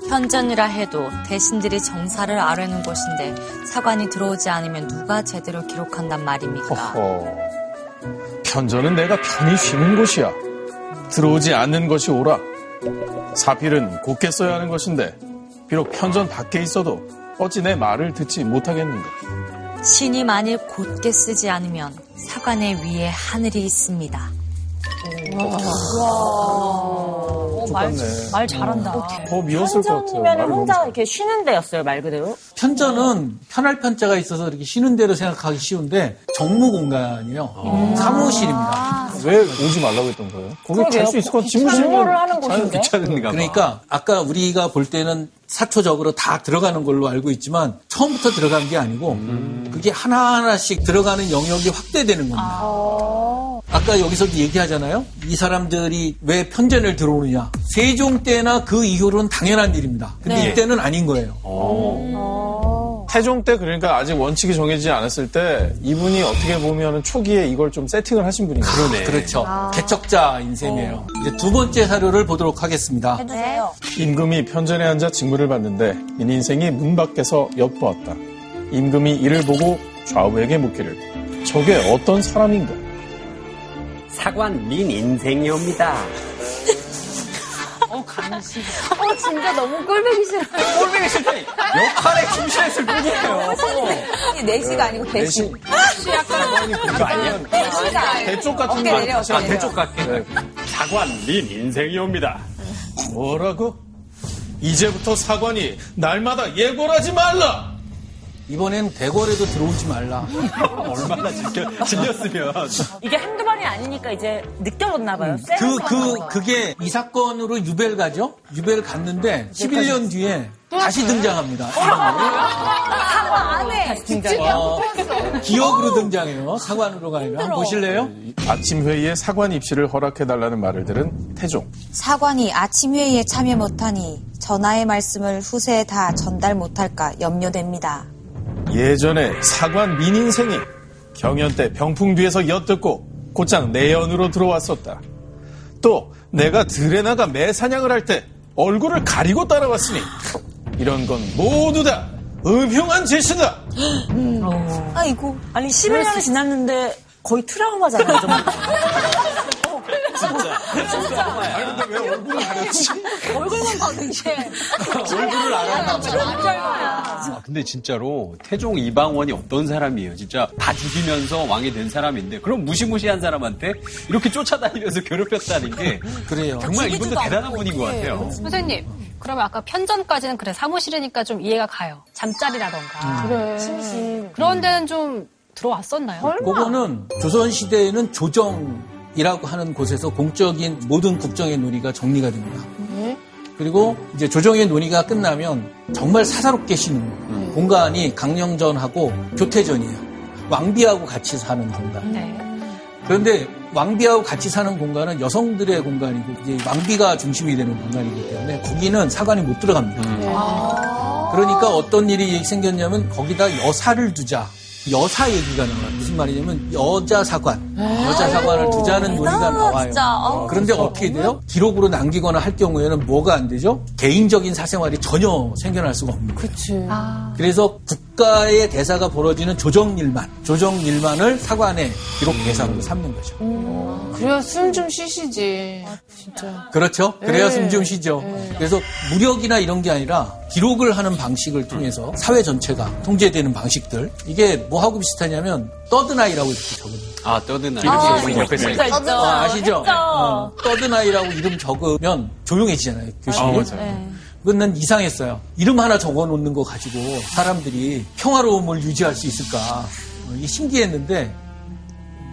현전이라 해도 대신들이 정사를 아뢰는 곳인데 사관이 들어오지 않으면 누가 제대로 기록한단 말입니까? 허허. 편전은 내가 편히 쉬는 곳이야. 들어오지 않는 것이 옳아. 사필은 곱게 써야 하는 것인데 비록 편전 밖에 있어도 어찌 내 말을 듣지 못하겠는가? 신이 만일 곧게 쓰지 않으면 사관의 위에 하늘이 있습니다. 어, 말. 말 잘한다. 더 미웠을 것 같아요. 면 말을 너무 혼자 잘- 이렇게 쉬는 데였어요, 말 그대로. 편전은 편할 편자가 있어서 이렇게 쉬는 대로 생각하기 쉬운데 정무 공간이에요. 사무실입니다. 왜 오지 말라고 했던 거예요? 거기 갈 수 있을 것 같아. 집무실이면 하는 곳인데. 귀찮은가 봐. 그러니까 아까 우리가 볼 때는 사초적으로 다 들어가는 걸로 알고 있지만 처음부터 들어간 게 아니고 그게 하나하나씩 들어가는 영역이 확대되는 겁니다. 아 까 여기서도 얘기하잖아요. 이 사람들이 왜 편전을 들어오느냐. 세종 때나 그 이후로는 당연한 일입니다. 근데 이때는 아닌 거예요. 태종 때 그러니까 아직 원칙이 정해지지 않았을 때 이분이 어떻게 보면 초기에 이걸 좀 세팅을 하신 분인 거예요. 그러네. 그렇죠. 개척자 인 셈이에요. 이제 두 번째 사료를 보도록 하겠습니다. 해주세요. 임금이 편전에 앉아 직무를 받는데 민 인생이 문 밖에서 엿보았다. 임금이 이를 보고 좌우에게 묻기를 저게 어떤 사람인가? 사관 민 인생이옵니다. 어, 진짜 너무 꼴보기 싫어요. 꼴보기 싫다. 역할에 충실했을 뿐이에요. 내시가 아니고 대시. 그거 아니야? 대시가 아니고. 대쪽 같은 걸 내려, 아. 대쪽 같게. 사관 민 인생이옵니다. 뭐라고? 이제부터 사관이 날마다 예골하지 말라! 이번엔 대궐에도 들어오지 말라. 얼마나 질겨, 질렸으면. 이게 한두 번이 아니니까 이제 느껴졌나 봐요. 그, 그, 그게 이 사건으로 유배를 가죠? 유배를 갔는데 11년 뒤에 다시 등장합니다. 안에 어, 기억으로 등장해요. 사관으로 가면. 한번 보실래요? 아침 회의에 사관 입시를 허락해달라는 말을 들은 태종. 사관이 아침 회의에 참여 못하니 전하의 말씀을 후세에 다 전달 못할까 염려됩니다. 예전에 사관 민인생이 경연 때 병풍 뒤에서 엿듣고 곧장 내연으로 들어왔었다. 또 내가 들에 나가 매사냥을 할 때 얼굴을 가리고 따라왔으니 이런 건 모두 다 음흉한 짓이다. 아이고. 아니 11년이 지났는데 거의 트라우마잖아요. 좀. 아니 근데 왜 얼굴을 가렸지? 얼굴만 봐도 이제. 얼굴을 봐요. 아, 근데 진짜로 태종 이방원이 어떤 사람이에요? 진짜 다 죽이면서 왕이 된 사람인데 그럼 무시무시한 사람한테 이렇게 쫓아다니면서 괴롭혔다는 게 그래요. 정말 이분도 대단한 분인 것 같아요. 선생님, 그러면 아까 편전까지는 그래 사무실이니까 좀 이해가 가요. 잠자리라던가. 그래. 그런 데는 좀 들어왔었나요? 그거는 조선 시대에는 조정 이라고 하는 곳에서 공적인 모든 국정의 논의가 정리가 됩니다. 그리고 이제 조정의 논의가 끝나면 정말 사사롭게 쉬는 공간이 강령전하고 교태전이에요. 왕비하고 같이 사는 공간. 네. 그런데 왕비하고 같이 사는 공간은 여성들의 공간이고 이제 왕비가 중심이 되는 공간이기 때문에 거기는 사관이 못 들어갑니다. 그러니까 어떤 일이 생겼냐면 거기다 여사를 두자. 여사 얘기가 나와요. 무슨 말이냐면 여자 사관, 여자 사관을 두자는 논의가 나와요. 진짜. 아, 그런데 어떻게 돼요? 기록으로 남기거나 할 경우에는 뭐가 안 되죠? 개인적인 사생활이 전혀 생겨날 수가 없는 거예요. 그래서 국 가의 대사가 벌어지는 조정일만, 조정일만을 사관의 기록 대상으로 삼는 거죠. 그래야 숨 좀 쉬시지. 진짜. 그렇죠. 그래야 네. 숨좀 쉬죠. 그래서 무력이나 이런 게 아니라 기록을 하는 방식을 통해서 사회 전체가 통제되는 방식들. 이게 뭐하고 비슷하냐면 떠드나이라고 이렇게 적어요. 아, 떠드나. 아, 옆에 써 진짜 있어요. 아, 아시죠? 어, 떠드나이라고 이름 적으면 조용해지잖아요. 교실이. 아, 맞아요. 네. 그건 난 이상했어요. 이름 하나 적어 놓는 거 가지고 사람들이 평화로움을 유지할 수 있을까. 어, 이게 신기했는데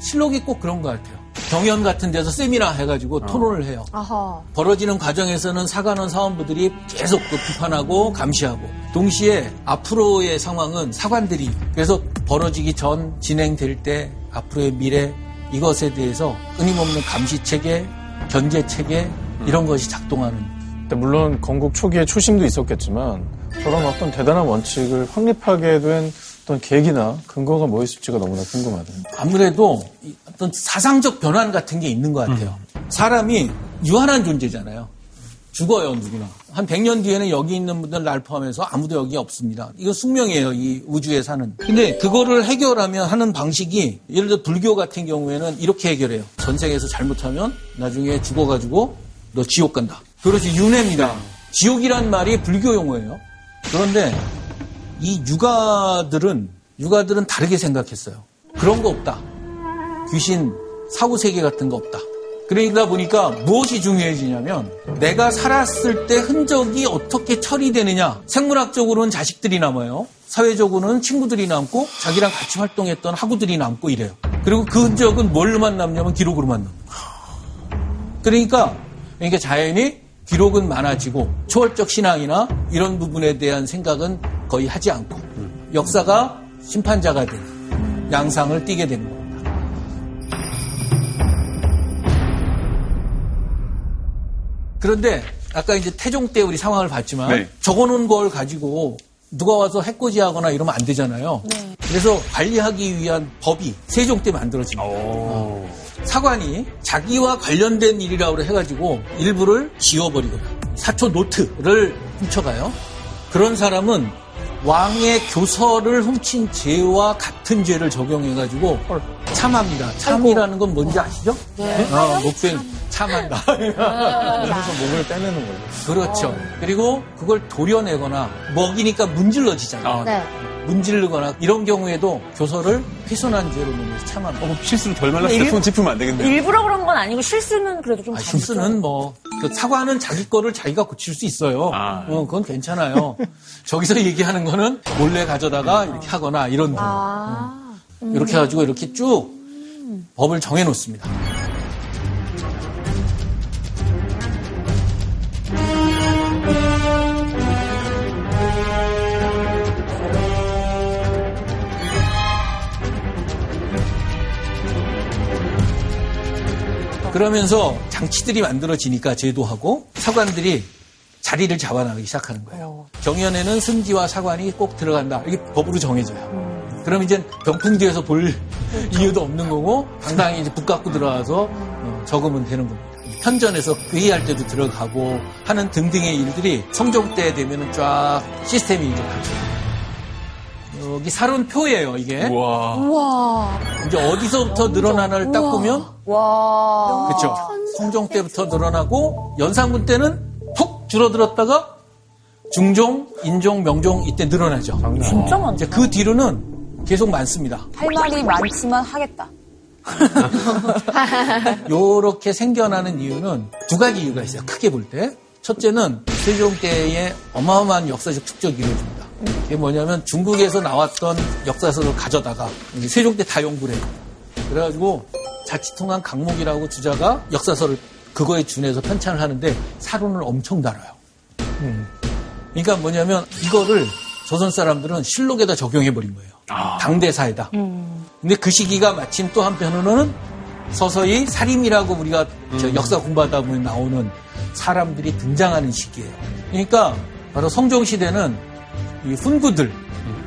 실록이 꼭 그런 것 같아요. 경연 같은 데서 세미나 해가지고 토론을 해요. 아하. 벌어지는 과정에서는 사관원 사원부들이 계속 그 비판하고 감시하고 동시에 앞으로의 상황은 사관들이 그래서 벌어지기 전 진행될 때 앞으로의 미래 이것에 대해서 끊임없는 감시 체계, 견제 체계 이런 것이 작동하는 물론 건국 초기에 초심도 있었겠지만 저런 어떤 대단한 원칙을 확립하게 된 어떤 계기나 근거가 뭐였을지가 너무나 궁금하네요. 아무래도 이 어떤 사상적 변환 같은 게 있는 것 같아요. 사람이 유한한 존재잖아요. 죽어요, 누구나. 한 100년 뒤에는 여기 있는 분들 날 포함해서 아무도 여기 없습니다. 이거 숙명이에요, 이 우주에 사는. 근데 그거를 해결하면 하는 방식이 예를 들어 불교 같은 경우에는 이렇게 해결해요. 전생에서 잘못하면 나중에 죽어가지고 너 지옥 간다. 그것이 윤회입니다. 지옥이란 말이 불교 용어예요. 그런데 이 유가들은 유가들은 다르게 생각했어요. 그런 거 없다. 귀신 사후 세계 같은 거 없다. 그러다 보니까 무엇이 중요해지냐면 내가 살았을 때 흔적이 어떻게 처리되느냐. 생물학적으로는 자식들이 남아요. 사회적으로는 친구들이 남고 자기랑 같이 활동했던 학우들이 남고 이래요. 그리고 그 흔적은 뭘로만 남냐면 기록으로만 거예요. 그러니까 그러니까 자연히 기록은 많아지고 초월적 신앙이나 이런 부분에 대한 생각은 거의 하지 않고 역사가 심판자가 되는 양상을 띠게 되는 겁니다. 그런데 아까 이제 태종 때 우리 상황을 봤지만 네. 적어놓은 걸 가지고 누가 와서 해코지하거나 이러면 안 되잖아요. 그래서 관리하기 위한 법이 세종 때 만들어집니다. 사관이 자기와 관련된 일이라고 해가지고 일부를 지워버리거나 사초 노트를 훔쳐가요. 그런 사람은 왕의 교서를 훔친 죄와 같은 죄를 적용해가지고 참합니다. 참이라는 건 뭔지 아시죠? 네. 어, 목숨 참한다. 그래서 목을 빼내는 거죠. 그렇죠. 그리고 그걸 도려내거나 먹이니까 문질러지잖아요. 네. 문지르거나 이런 경우에도 교서를 훼손한 죄로 면해서 참합니다. 어, 실수로 덜 말랐을 근데 때손 짚으면 안 되겠네요. 일부러 그런 건 아니고 실수는 그래도 좀 아. 실수는 뭐, 그 사과는 자기 거를 자기가 고칠 수 있어요. 아. 어, 그건 괜찮아요. 저기서 얘기하는 거는 몰래 가져다가 이렇게 하거나 이런 거. 아. 이렇게 해가지고 이렇게 쭉 법을 정해놓습니다. 그러면서 장치들이 만들어지니까 제도하고 사관들이 자리를 잡아나가기 시작하는 거예요. 경연에는 승지와 사관이 꼭 들어간다. 이게 법으로 정해져요. 그럼 이제 병풍 뒤에서 볼 이유도 없는 거고 당당히 이제 북 갖고 들어와서 어, 적으면 되는 겁니다. 편전에서 회의할 때도 들어가고 하는 등등의 일들이 성종 때 되면은 쫙 시스템이 이제 갖춰요. 여기 사론표예요, 이게. 우와. 우와. 이제 어디서부터 늘어나나를 딱 보면 와. 그렇죠. 성종 때부터 늘어나고 연산군 때는 푹 줄어들었다가 중종, 인종, 명종 이때 늘어나죠. 진짜 많다. 이제 그 뒤로는 계속 많습니다. 할 말이 많지만 하겠다. 요렇게 생겨나는 이유는 두 가지 이유가 있어요. 크게 볼 때. 첫째는 세종 때의 어마어마한 역사적 축적이 이루어집니다. 이게 뭐냐면 중국에서 나왔던 역사서를 가져다가 세종 때 다 연구를 해요. 그래가지고 자치통한 강목이라고 주자가 역사서를 그거에 준해서 편찬을 하는데 사론을 엄청 달아요. 그러니까 뭐냐면 이거를 조선 사람들은 실록에다 적용해버린 거예요. 당대사에다. 근데 그 시기가 마침 또 한편으로는 서서히 살림이라고 우리가 저 역사 공부하다 보면 나오는 사람들이 등장하는 시기예요. 그러니까 바로 성종 시대는 이 훈구들,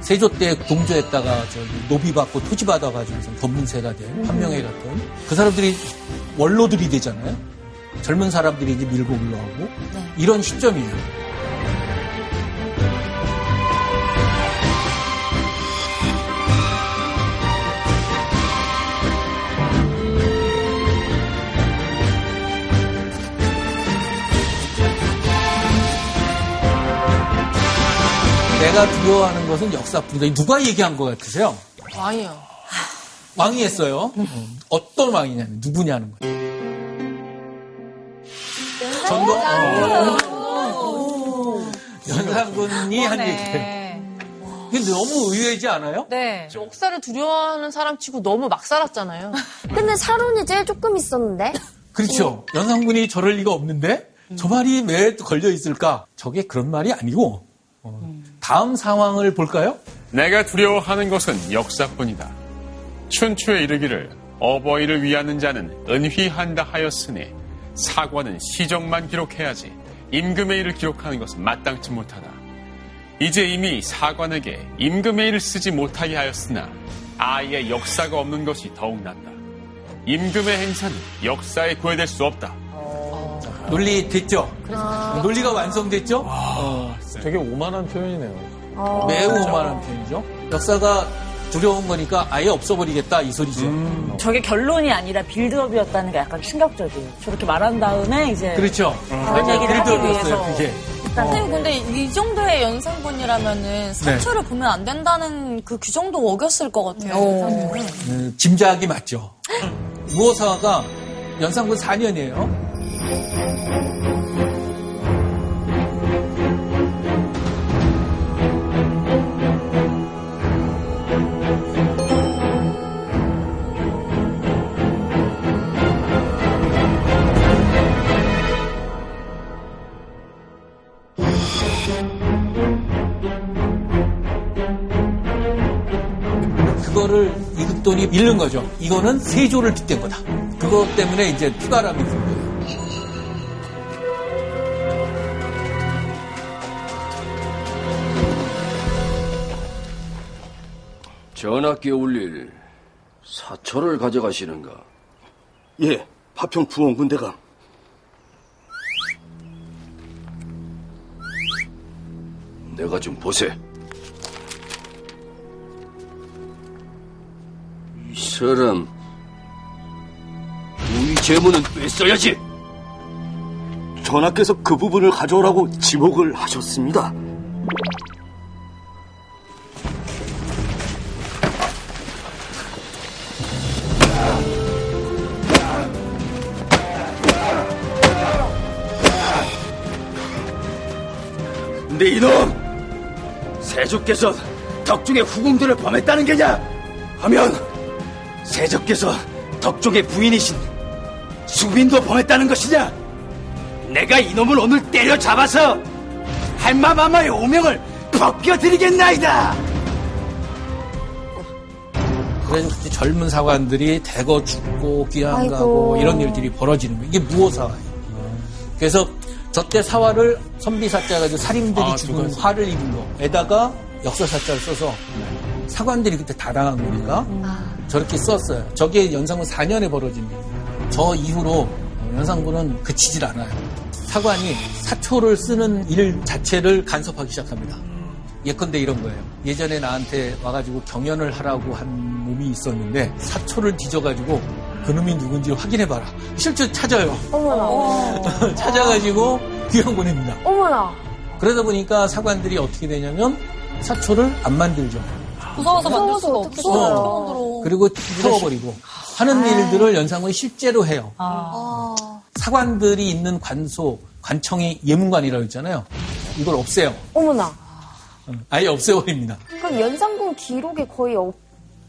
세조 때 동조했다가 저기 노비 받고 토지 받아가지고 검문세가 된 판명회 같은 그 사람들이 원로들이 되잖아요. 젊은 사람들이 이제 밀고 올라오고 이런 시점이에요. 내가 두려워하는 것은 역사뿐이다. 누가 얘기한 것 같으세요? 왕이요. 왕이 했어요. 어떤 왕이냐면 누구냐는 거예요. 전도 어. 연산군이 한 얘기예요. 이게 너무 의외지 않아요? 네. 역사를 두려워하는 사람 치고 너무 막 살았잖아요. 근데 사론이 제일 조금 있었는데? 그렇죠. 연산군이 저럴 리가 없는데 저 말이 왜 걸려 있을까? 저게 그런 말이 아니고 어, 다음 상황을 볼까요? 내가 두려워하는 것은 역사뿐이다. 춘추에 이르기를 어버이를 위하는 자는 은휘한다 하였으니 사과는 시정만 기록해야지 임금의 일을 기록하는 것은 마땅치 못하다. 이제 이미 사관에게 임금의 일을 쓰지 못하게 하였으나 아예 역사가 없는 것이 더욱 낫다. 임금의 행사는 역사에 구애될 수 없다. 논리 됐죠? 논리가 완성됐죠? 어, 되게 오만한 표현이네요. 매우 오만한 표현이죠. 역사가 두려운 거니까 아예 없어버리겠다 이 소리죠. 저게 결론이 아니라 빌드업이었다는 게 약간 충격적이에요. 저렇게 말한 다음에 이제 그렇죠. 그런 얘기를 하기 빌드업이었어요, 위해서 그게. 선생님 근데 이 정도의 연산군이라면은 사초를 보면 안 된다는 그 규정도 어겼을 것 같아요. 연산군은. 음, 짐작이 맞죠. 무호사가 연산군 4년이에요. 그거를 이극돈이 잃는 거죠. 이거는 세조를 빗댄 거다. 그것 때문에 이제 피바람이 불 거예요. 전하께 올릴 사초를 가져가시는가? 예, 파평 부원 군대가 내가 좀 보세. 이 사람 우리 재물은 뺐어야지. 전하께서 그 부분을 가져오라고 지목을 하셨습니다. 근데 이놈! 세조께서 덕종의 후궁들을 범했다는 게냐? 하면 세조께서 덕종의 부인이신 수빈도 범했다는 것이냐? 내가 이놈을 오늘 때려잡아서 할마마마의 오명을 벗겨드리겠나이다! 그래서 젊은 사관들이 대거 죽고 아이고. 가고 이런 일들이 벌어지는 거예요. 이게 무호사화예요. 그래서 저때 사화를 선비사자 가지고 살인들이 아, 죽은. 화를 입은 거에다가 역사사자를 써서 사관들이 그때 다 당한 거니까 저렇게 썼어요. 저게 연산군 4년에 벌어진 일이에요. 저 이후로 연산군은 그치질 않아요. 사관이 사초를 쓰는 일 자체를 간섭하기 시작합니다. 예컨대 이런 거예요. 예전에 나한테 와가지고 경연을 하라고 한 놈이 있었는데 사초를 뒤져가지고 그놈이 누군지 확인해봐라. 실제 찾아요. 어머나. 찾아가지고 귀양 보냅니다. 어머나. 그러다 보니까 사관들이 어떻게 되냐면 사초를 안 만들죠. 무서워서 만들 수가 없어. 써요? 그리고 태워버리고 하는 일들을 연상군이 실제로 해요. 사관들이 있는 관소, 관청이 예문관이라고 했잖아요. 이걸 없애요. 어머나. 아예 없애버립니다. 그럼 연산군 기록에 거의 없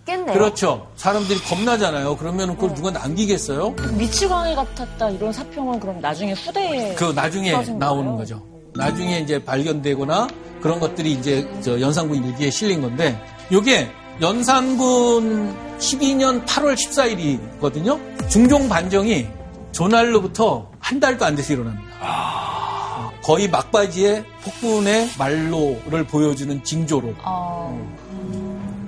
겠네요. 그렇죠. 사람들이 겁나잖아요. 그러면 그걸 누가 남기겠어요? 미치광이 같았다 이런 사평은 그럼 나중에 후대에 그 나중에 나오는 거예요? 거죠. 나중에 이제 발견되거나 그런 것들이 이제 저 연산군 일기에 실린 건데 요게 연산군 12년 8월 14일이거든요. 중종 반정이 조날로부터 한 달도 안 돼서 일어납니다. 거의 막바지에 폭군의 말로를 보여주는 징조로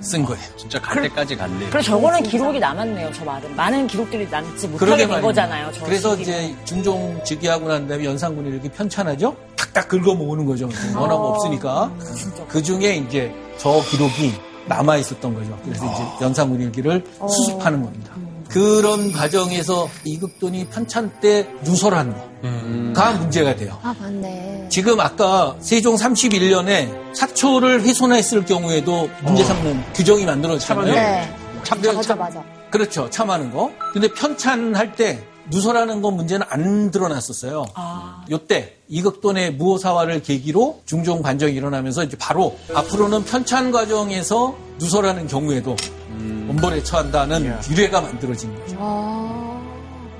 쓴 거예요. 진짜 갈 때까지 갔네. 그래 저거는 기록이 남았네요. 저 말은 많은 기록들이 남지 못하게 된. 거잖아요. 저 그래서 시기는. 이제 중종 즉위하고 난 다음에 연산군이 이렇게 편찬하죠. 탁탁 긁어 모으는 거죠. 워낙 없으니까. 그 중에 이제 저 기록이 남아 있었던 거죠. 그래서 이제 연산군 일기를 수습하는 겁니다. 그런 과정에서 이극돈이 편찬 때 누설한 거가 문제가 돼요. 아, 맞네. 지금 아까 세종 31년에 사초를 훼손했을 경우에도 문제 삼는 규정이 만들어졌잖아요. 네. 근데 맞아, 맞아. 그렇죠. 참하는 거. 근데 편찬할 때 누설하는 건 문제는 안 드러났었어요. 요때 이극돈의 무호사화를 계기로 중종 반정이 일어나면서 이제 바로 앞으로는 편찬 과정에서 누설하는 경우에도 엄벌에 처한다는 규례가 만들어진 거죠. 아.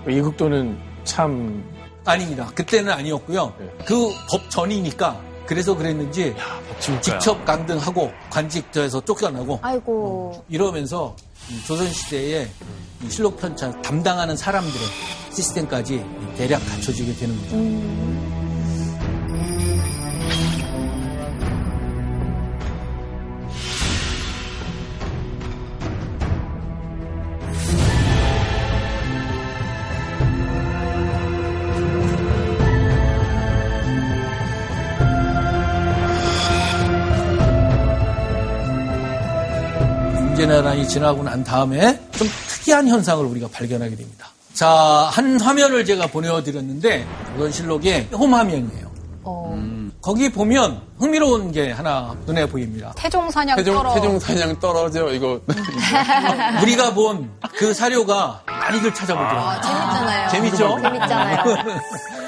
이극도는 참 아닙니다. 그때는 아니었고요. 그법 전이니까 그래서 그랬는지 직접 강등하고 관직자에서 쫓겨나고 아이고. 이러면서 이 조선시대에 이 실록 편찬 담당하는 사람들의 시스템까지 대략 갖춰지게 되는 거죠. 임진왜란이 지나고 난 다음에 좀 특이한 현상을 우리가 발견하게 됩니다. 자, 한 화면을 제가 보내드렸는데 조선실록의 홈화면이에요. 음. 거기 보면 흥미로운 게 하나 눈에 보입니다. 태종 사냥 태종, 떨어. 태종 사냥 떨어져, 이거. 우리가 본 그 사료가 많이들 찾아보더라고요. 재밌잖아요. 재밌죠? 재밌잖아요.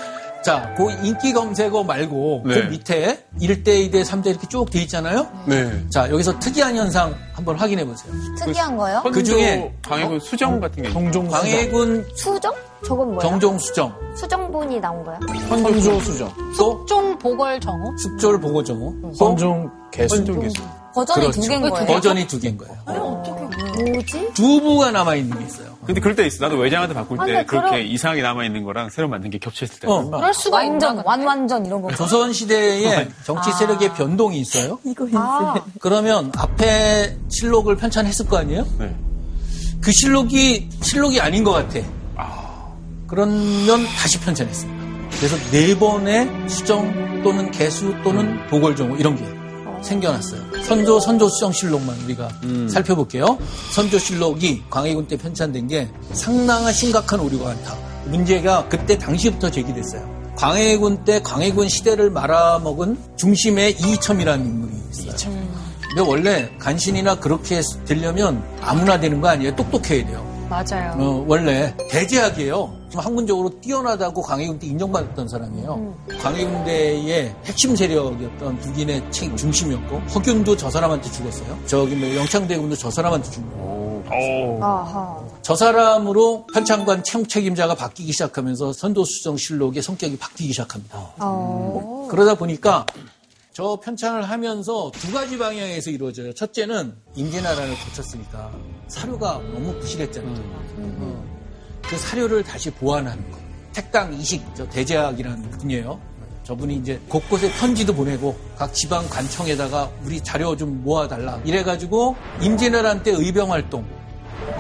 자, 그 인기 검색어 말고 네. 그 밑에 1대, 2대, 3대 이렇게 쭉 돼 있잖아요. 네. 자, 여기서 특이한 현상 한번 확인해 보세요. 특이한 거요? 그 중에 광해군 수정 같은 게. 성종 광해군 수정? 저건 뭐야? 정종 수정, 수정본이 나온 거야? 선조 수정, 또 숙종 보궐 정호. 숙졸 또 선종 개수. 선종 개수. 버전이 그렇죠. 두 개인 거예요. 버전이 두 개인 거예요. 뭐지? 두부가 남아 있는 게 있어요. 근데 그럴 때 있어. 나도 외장한테 바꿀 아, 때 근데 그렇게 그럼- 이상하게 남아있는 거랑 새로 만든 게 겹쳐있을 때. 어. 그럴 수가 완전 완완전 이런 거. 조선 시대에 정치 세력의 변동이 있어요. 그러면 앞에 실록을 편찬했을 거 아니에요? 네. 그 실록이 실록이 아닌 것 같아. 그러면 다시 편찬했습니다. 그래서 네 번의 수정 또는 개수 또는 보궐정호 이런 게 생겨났어요. 선조 선조 수정실록만 우리가 살펴볼게요. 선조실록이 광해군 때 편찬된 게 상당한 심각한 오류가 많다. 문제가 그때 당시부터 제기됐어요. 광해군 때 광해군 시대를 말아먹은 중심에 이이첨이라는 인물이 있어요. 근데 원래 간신이나 그렇게 되려면 아무나 되는 거 아니에요. 똑똑해야 돼요. 맞아요. 어, 원래 대제학이에요. 지금 학문적으로 뛰어나다고 광해군 때 인정받았던 사람이에요. 광해군대의 핵심 세력이었던 북인의 책 중심이었고 허균도 저 사람한테 죽었어요. 저기 뭐 영창대군도 저 사람한테. 아하. 저 사람으로 채무 책임자가 바뀌기 시작하면서 선도수정실록의 성격이 바뀌기 시작합니다. 어. 그러다 보니까 저 편찬을 하면서 두 가지 방향에서 이루어져요. 첫째는 임진왜란을 거쳤으니까 사료가 너무 부실했잖아요. 어, 그 사료를 다시 보완하는 거. 택당 이식 저 대제학이라는 분이에요. 저분이 이제 곳곳에 편지도 보내고 각 지방 관청에다가 우리 자료 좀 모아달라. 이래가지고 임진왜란 때 의병 활동,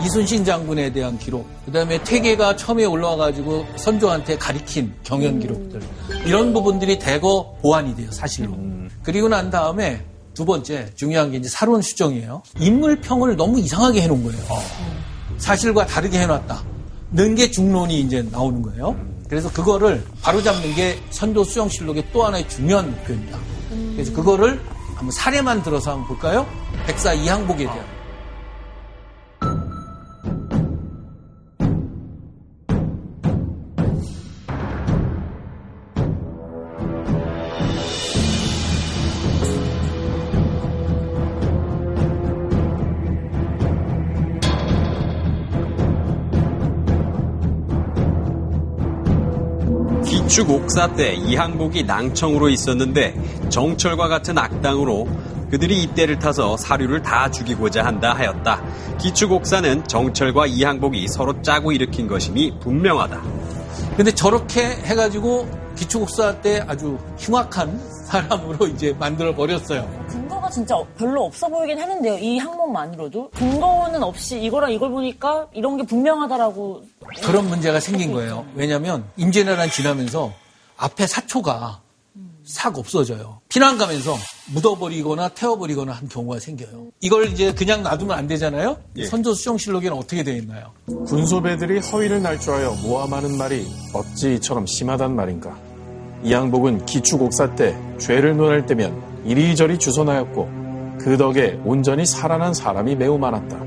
이순신 장군에 대한 기록, 그 다음에 태계가 처음에 올라와가지고 선조한테 가리킨 경연 기록들, 이런 부분들이 대거 보완이 돼요, 사실로. 그리고 난 다음에 두 번째, 중요한 게 이제 사론 수정이에요. 인물 평을 너무 이상하게 해놓은 거예요. 사실과 다르게 해놨다. 는게 중론이 이제 나오는 거예요. 그래서 그거를 바로잡는 게 선조 수정실록의 또 하나의 중요한 목표입니다. 그래서 그거를 한번 사례만 들어서 한번 볼까요? 백사 이항복에 대한. 축 옥사 때 이항복이 낭청으로 있었는데 정철과 같은 악당으로 그들이 이때를 타서 사류를 다 죽이고자 한다 하였다. 기축 옥사는 정철과 이항복이 서로 짜고 일으킨 것임이 분명하다. 근데 저렇게 해가지고 기초국사 때 아주 흉악한 사람으로 이제 만들어 버렸어요. 진짜 별로 없어 보이긴 했는데요. 이 항목만으로도 근거는 없이 이거랑 이걸 보니까 이런 게 분명하다라고 그런 문제가 생긴 거예요. 왜냐하면 임진왜란 지나면서 앞에 사초가 싹 없어져요. 피난 가면서 묻어버리거나 태워버리거나 한 경우가 생겨요. 이걸 이제 그냥 놔두면 안 되잖아요. 예. 선조 수정실록에는 어떻게 되어 있나요? 군소배들이 허위를 날조하여 모함하는 말이 어찌 이처럼 심하단 말인가. 이 양복은 기축옥사 때 죄를 논할 때면 이리저리 주선하였고 그 덕에 온전히 살아난 사람이 매우 많았다.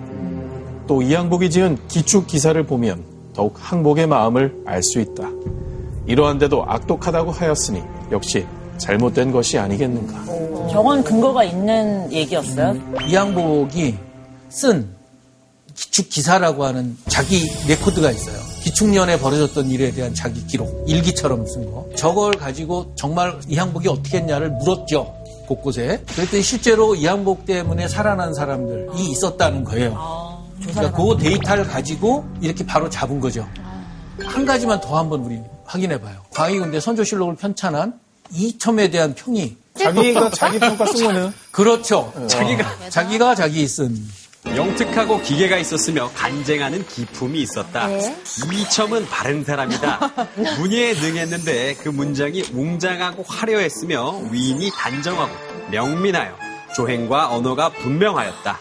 또 이항복이 지은 기축 기사를 보면 더욱 항복의 마음을 알 수 있다. 이러한데도 악독하다고 하였으니 역시 잘못된 것이 아니겠는가. 저건 근거가 있는 얘기였어요? 이항복이 쓴 기축 기사라고 하는 자기 레코드가 있어요. 기축년에 벌어졌던 일에 대한 자기 기록, 일기처럼 쓴 거. 저걸 가지고 정말 이항복이 어떻게 했냐를 물었죠. 곳곳에. 그랬더니 실제로 이항복 때문에 살아난 사람들이 있었다는 거예요. 그러니까 그 데이터를 가지고 이렇게 바로 잡은 거죠. 한 가지만 더 한번 우리 확인해 봐요. 광희 근데 선조실록을 편찬한 이첨에 대한 평이 자기가 자기 평가 쓴 거네요. 그렇죠. 자기가- 자기가 자기 쓴 영특하고 기계가 있었으며 간쟁하는 기품이 있었다. 네. 이첨은 바른 사람이다. 문예에 능했는데 그 문장이 웅장하고 화려했으며 위인이 단정하고 명민하여 조행과 언어가 분명하였다.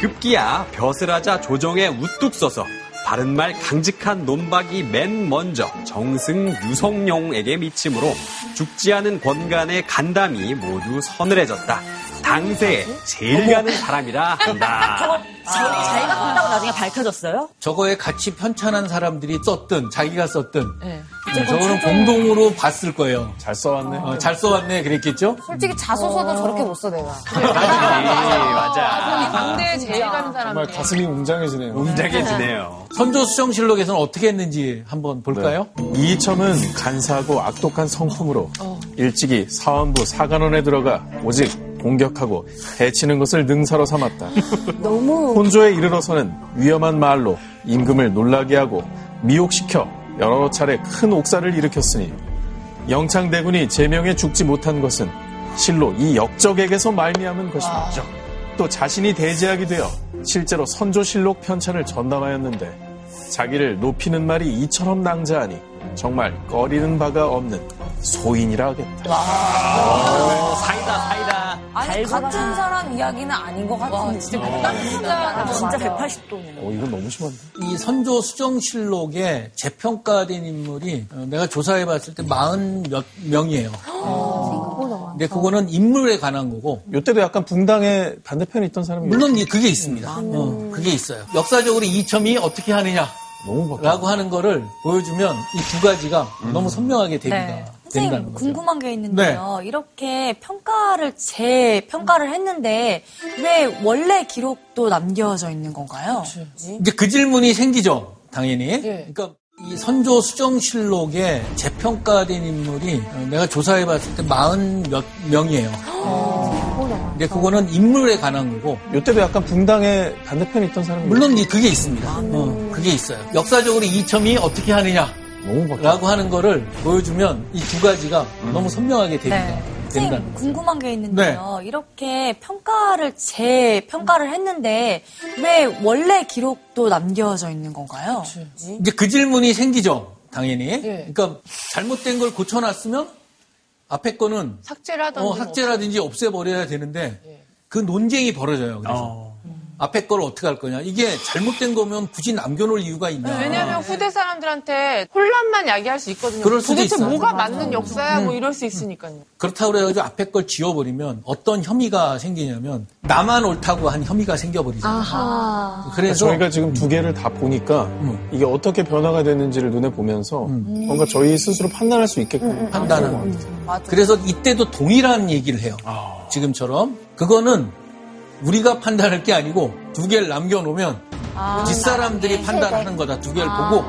급기야 벼슬 하자 조정에 우뚝 서서 바른 말 강직한 논박이 맨 먼저 정승 유성룡에게 미침으로 죽지 않은 권간의 간담이 모두 서늘해졌다. 당세에 제일 가는 사람이라 한다. 저거 자, 자기가 쓴다고 나중에 밝혀졌어요? 저거에 같이 편찬한 사람들이 썼든 자기가 썼든 네. 네, 저거는 공동으로 봤을 거예요. 잘 써왔네. 어, 잘 써왔네 그랬겠죠? 솔직히 자소서도 저렇게 못 써, 내가. 맞아. 당대에 제일 가는 사람. 정말 가슴이 웅장해지네요. 웅장해지네요. 선조 수정실록에서는 어떻게 했는지 한번 볼까요? 이첨은 간사하고 악독한 성품으로 일찍이 사원부 사관원에 들어가 오직 공격하고 해치는 것을 능사로 삼았다. 너무 혼조에 이르러서는 위험한 말로 임금을 놀라게 하고 미혹시켜 여러 차례 큰 옥사를 일으켰으니 영창대군이 제명에 죽지 못한 것은 실로 이 역적에게서 말미암은 것이다. 또 자신이 대제하게 되어 실제로 선조실록 편찬을 전담하였는데 자기를 높이는 말이 이처럼 낭자하니 정말 꺼리는 바가 없는 소인이라 하겠다. 사이다, 사이다. 아니, 같은 사람 이야기는 아닌 것 같은데. 진짜 아, 진짜 180도네요. 어, 이건 너무 심한데. 이 선조 수정실록에 재평가된 인물이 어, 내가 조사해 봤을 때 40몇 명이에요. 생각보다 많아. 근데 그거는 인물에 관한 거고 이때도 약간 붕당의 반대편에 있던 사람이 물론 이- 그게 있습니다. 어, 그게 있어요. 역사적으로 이첨이 어떻게 하느냐 라고 하는 거를 보여주면 이 두 가지가 너무 선명하게 됩니다. 네. 선생님 거죠. 궁금한 게 있는데요. 이렇게 평가를 재평가를 했는데 왜 원래 기록도 남겨져 있는 건가요? 이제 그 질문이 생기죠, 당연히. 예. 그러니까 이 선조 수정실록에 재평가된 인물이 어, 내가 조사해봤을 때 40몇 명이에요. 근데 그거는 인물에 관한 거고 이때도 약간 붕당의 반대편에 있던 사람이 물론 이- 그게 있습니다. 어, 그게 있어요. 역사적으로 이첨이 어떻게 하느냐 라고 하는 거를 보여주면 이 두 가지가 너무 선명하게 됩니다. 네. 된다는 선생님. 궁금한 게 있는데요. 이렇게 평가를 재평가를 했는데 왜 원래 기록도 남겨져 있는 건가요? 이제 그 질문이 생기죠, 당연히. 예. 그러니까 잘못된 걸 고쳐놨으면 앞에 거는 삭제를 하던지. 어, 삭제라든지 없애버려야 되는데 예. 그 논쟁이 벌어져요. 그래서 앞에 걸 어떻게 할 거냐. 이게 잘못된 거면 굳이 남겨놓을 이유가 있냐. 네, 왜냐하면 후대 사람들한테 혼란만 야기할 수 있거든요. 그럴 수도 도대체 있어요. 뭐가 맞아. 맞는 역사야? 뭐 이럴 수 있으니까요. 그렇다고 그래가지고 앞에 걸 지워버리면 어떤 혐의가 생기냐면 나만 옳다고 한 혐의가 생겨버리잖아요. 아하. 그래서 저희가 지금 두 개를 다 보니까 음. 이게 어떻게 변화가 되는지를 눈에 보면서 뭔가 저희 스스로 판단할 수 있게끔 판단은 그래서 이때도 동일한 얘기를 해요. 지금처럼 그거는 우리가 판단할 게 아니고 두 개를 남겨놓으면 뒷사람들이 판단하는 거다. 두 개를 보고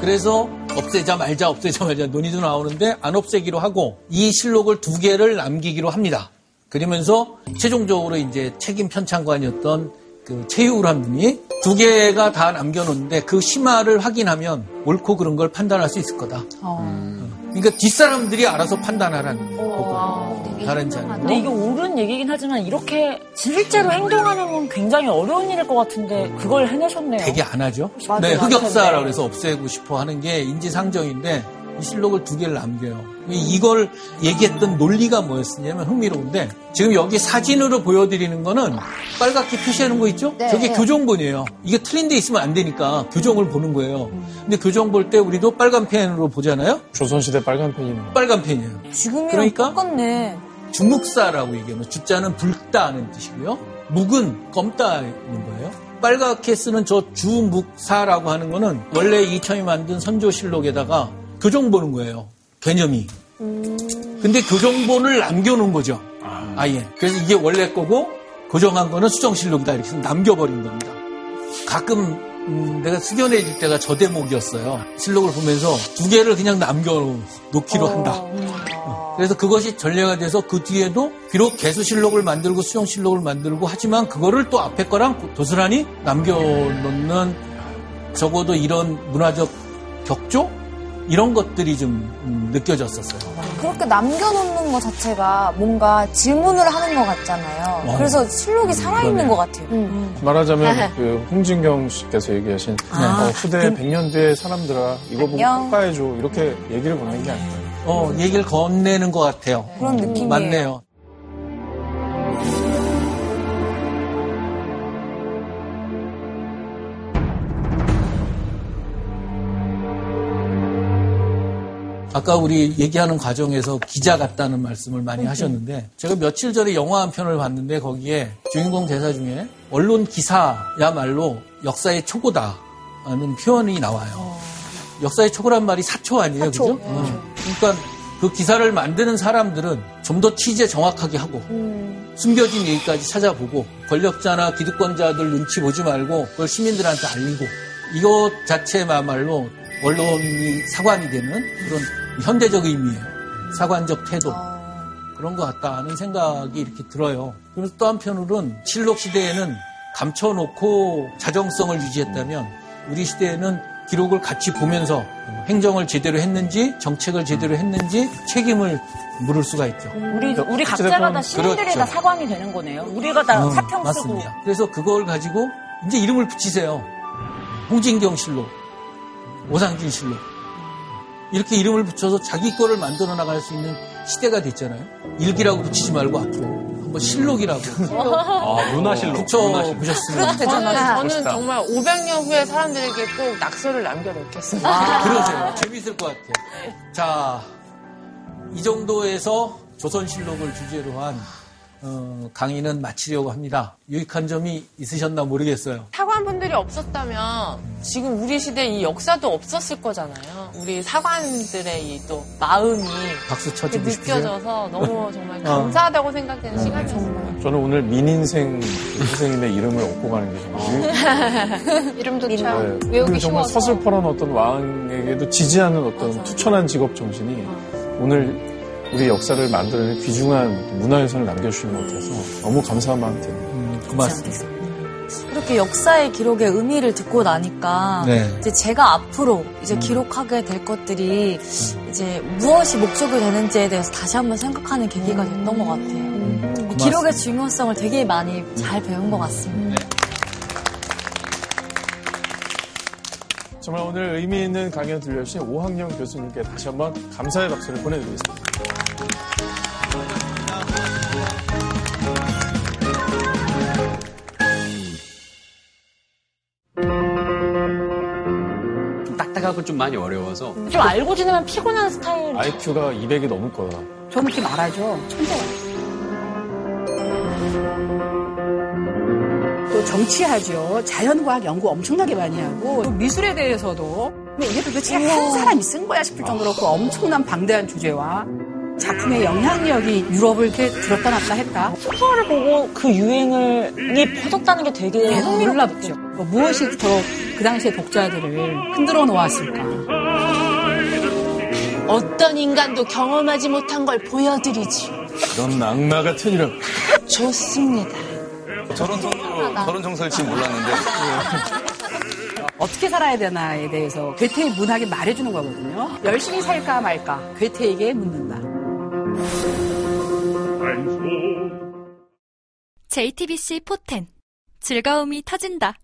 그래서 없애자 말자 없애자 말자 논의도 나오는데 안 없애기로 하고 이 실록을 두 개를 남기기로 합니다. 그러면서 최종적으로 이제 책임 편찬관이었던 그 최유우란 분이 두 개가 다 남겨놓는데 그 심화를 확인하면 옳고 그른 걸 판단할 수 있을 거다. 그러니까 뒷사람들이 알아서 판단하라는 거고 다른 자는 근데 이게 옳은 얘기긴 하지만 이렇게 실제로 행동하는 건 굉장히 어려운 일일 것 같은데 그걸 해내셨네요. 되게 안 하죠. 맞아요. 네. 흑역사라고 해서 없애고 싶어 하는 게 인지상정인데 이 실록을 두 개를 남겨요. 이걸 얘기했던 논리가 뭐였냐면 흥미로운데 지금 여기 사진으로 보여드리는 거는 빨갛게 표시하는 거 있죠? 네. 저게 교정본이에요. 이게 틀린 데 있으면 안 되니까 교정을 보는 거예요. 근데 교정 볼 때 우리도 빨간 펜으로 보잖아요. 조선시대 빨간 펜이네요. 빨간 펜이에요. 지금이랑 그러니까? 똑같네. 주묵사라고 얘기하면 주자는 붉다는 뜻이고요. 묵은 검다는 거예요. 빨갛게 쓰는 저 주묵사라고 하는 거는 원래 이첨이 만든 선조실록에다가 교정 보는 거예요. 개념이. 근데 교정본을 남겨놓은 거죠. 아 예. 그래서 이게 원래 거고 교정한 거는 수정실록이다 이렇게 해서 남겨버린 겁니다. 가끔 음, 내가 수견해질 때가 저 대목이었어요. 실록을 보면서 두 개를 그냥 남겨놓기로 한다. 그래서 그것이 전례가 돼서 그 뒤에도 비록 개수실록을 만들고 수정실록을 만들고 하지만 그거를 또 앞에 거랑 도스란히 남겨놓는 적어도 이런 문화적 격조? 이런 것들이 좀 음, 느껴졌었어요. 그렇게 남겨놓는 것 자체가 뭔가 질문을 하는 것 같잖아요. 와. 그래서 실록이 살아있는 그러네요. 것 같아요. 말하자면 그 홍진경 씨께서 얘기하신 아, 어, 후대 100년 뒤의 사람들아 이거 보고. 평가해줘 이렇게 얘기를 건넨 게 아닐까요? 어, 얘기를 건네는 것 같아요. 그런 느낌이에요. 맞네요. 아까 우리 얘기하는 과정에서 기자 같다는 말씀을 많이 하셨는데 제가 며칠 전에 영화 한 편을 봤는데 거기에 주인공 대사 중에 언론 기사야말로 역사의 초고다라는 표현이 나와요. 역사의 초고란 말이 사초 아니에요, 사초. 그죠? 어. 그러니까 그 기사를 만드는 사람들은 좀 더 취재 정확하게 하고 숨겨진 얘기까지 찾아보고 권력자나 기득권자들 눈치 보지 말고 그걸 시민들한테 알리고 이것 자체야말로 언론이 사관이 되는 그런 현대적 의미의 사관적 태도 그런 것 같다는 생각이 이렇게 들어요. 그래서 또 한편으로는 실록 시대에는 감춰놓고 자정성을 유지했다면 우리 시대에는 기록을 같이 보면서 행정을 제대로 했는지 정책을 제대로 했는지 책임을 물을 수가 있죠. 우리 우리 각자가 다 시민들이 그렇죠. 다 사관이 되는 거네요. 우리가 다 어, 사평 쓰고 맞습니다. 그래서 그걸 가지고 이제 이름을 붙이세요. 홍진경 실록, 오상진 실록. 이렇게 이름을 붙여서 자기 거를 만들어 나갈 수 있는 시대가 됐잖아요. 일기라고 붙이지 말고 앞으로 한번 실록이라고. 아, 문화실록. 붙여 보셨으면. 저는, 저는 정말 500년 후에 사람들에게 꼭 낙서를 남겨놓겠습니다. 아, 그러세요. 재밌을 것 같아요. 자, 이 정도에서 조선실록을 주제로 한 어, 강의는 마치려고 합니다. 유익한 점이 있으셨나 모르겠어요. 사관분들이 없었다면 지금 우리 시대 이 역사도 없었을 거잖아요. 우리 사관들의 이 또 마음이 박수 쳐주고? 느껴져서 너무 정말 어. 감사하다고 생각되는 시간이었어요. 저는 오늘 민인생 선생님의 이름을 얻고 가는 게 정말 이름도 네. 외우기 정말 쉬워서. 서슬퍼런 어떤 왕에게도 지지 않는 어떤 투철한 직업 정신이 오늘 우리 역사를 만들어낸 귀중한 문화유산을 남겨주신 것 같아서 너무 감사한 마음 듭니다. 음, 고맙습니다. 이렇게 역사의 기록의 의미를 듣고 나니까 네. 이제 제가 앞으로 이제 기록하게 될 것들이 이제 무엇이 목적이 되는지에 대해서 다시 한번 생각하는 계기가 됐던 것 같아요. 이 기록의 중요성을 되게 많이 잘 배운 것 같습니다. 정말 오늘 의미 있는 강연 들려주신 오학영 교수님께 다시 한번 감사의 박수를 보내드리겠습니다. 좀 많이 어려워서 좀 알고 지내면 피곤한 스타일. IQ가 200이 넘을 거야. 저는 이렇게 말하죠. 천재가. 또 정치하죠. 자연과학 연구 엄청나게 많이 하고 또 미술에 대해서도 근데 이게 도대체 한 사람이 쓴 거야 싶을 정도로 그 엄청난 방대한 주제와 작품의 영향력이 유럽을 이렇게 들었다 놨다 했다. 소설을 보고 그 유행을 퍼졌다는 게 되게 놀랍죠. 뭐 무엇이 더 그 당시의 독자들을 흔들어 놓았을까. 어떤 인간도 경험하지 못한 걸 보여드리지. 그런 악마 같은 이름. 좋습니다. 저런 정도로 저런 정서를 지금 몰랐는데 어떻게 살아야 되나에 대해서 괴테의 문학이 말해주는 거거든요. 열심히 살까 말까 괴테에게 묻는다. JTBC 포텐 즐거움이 터진다.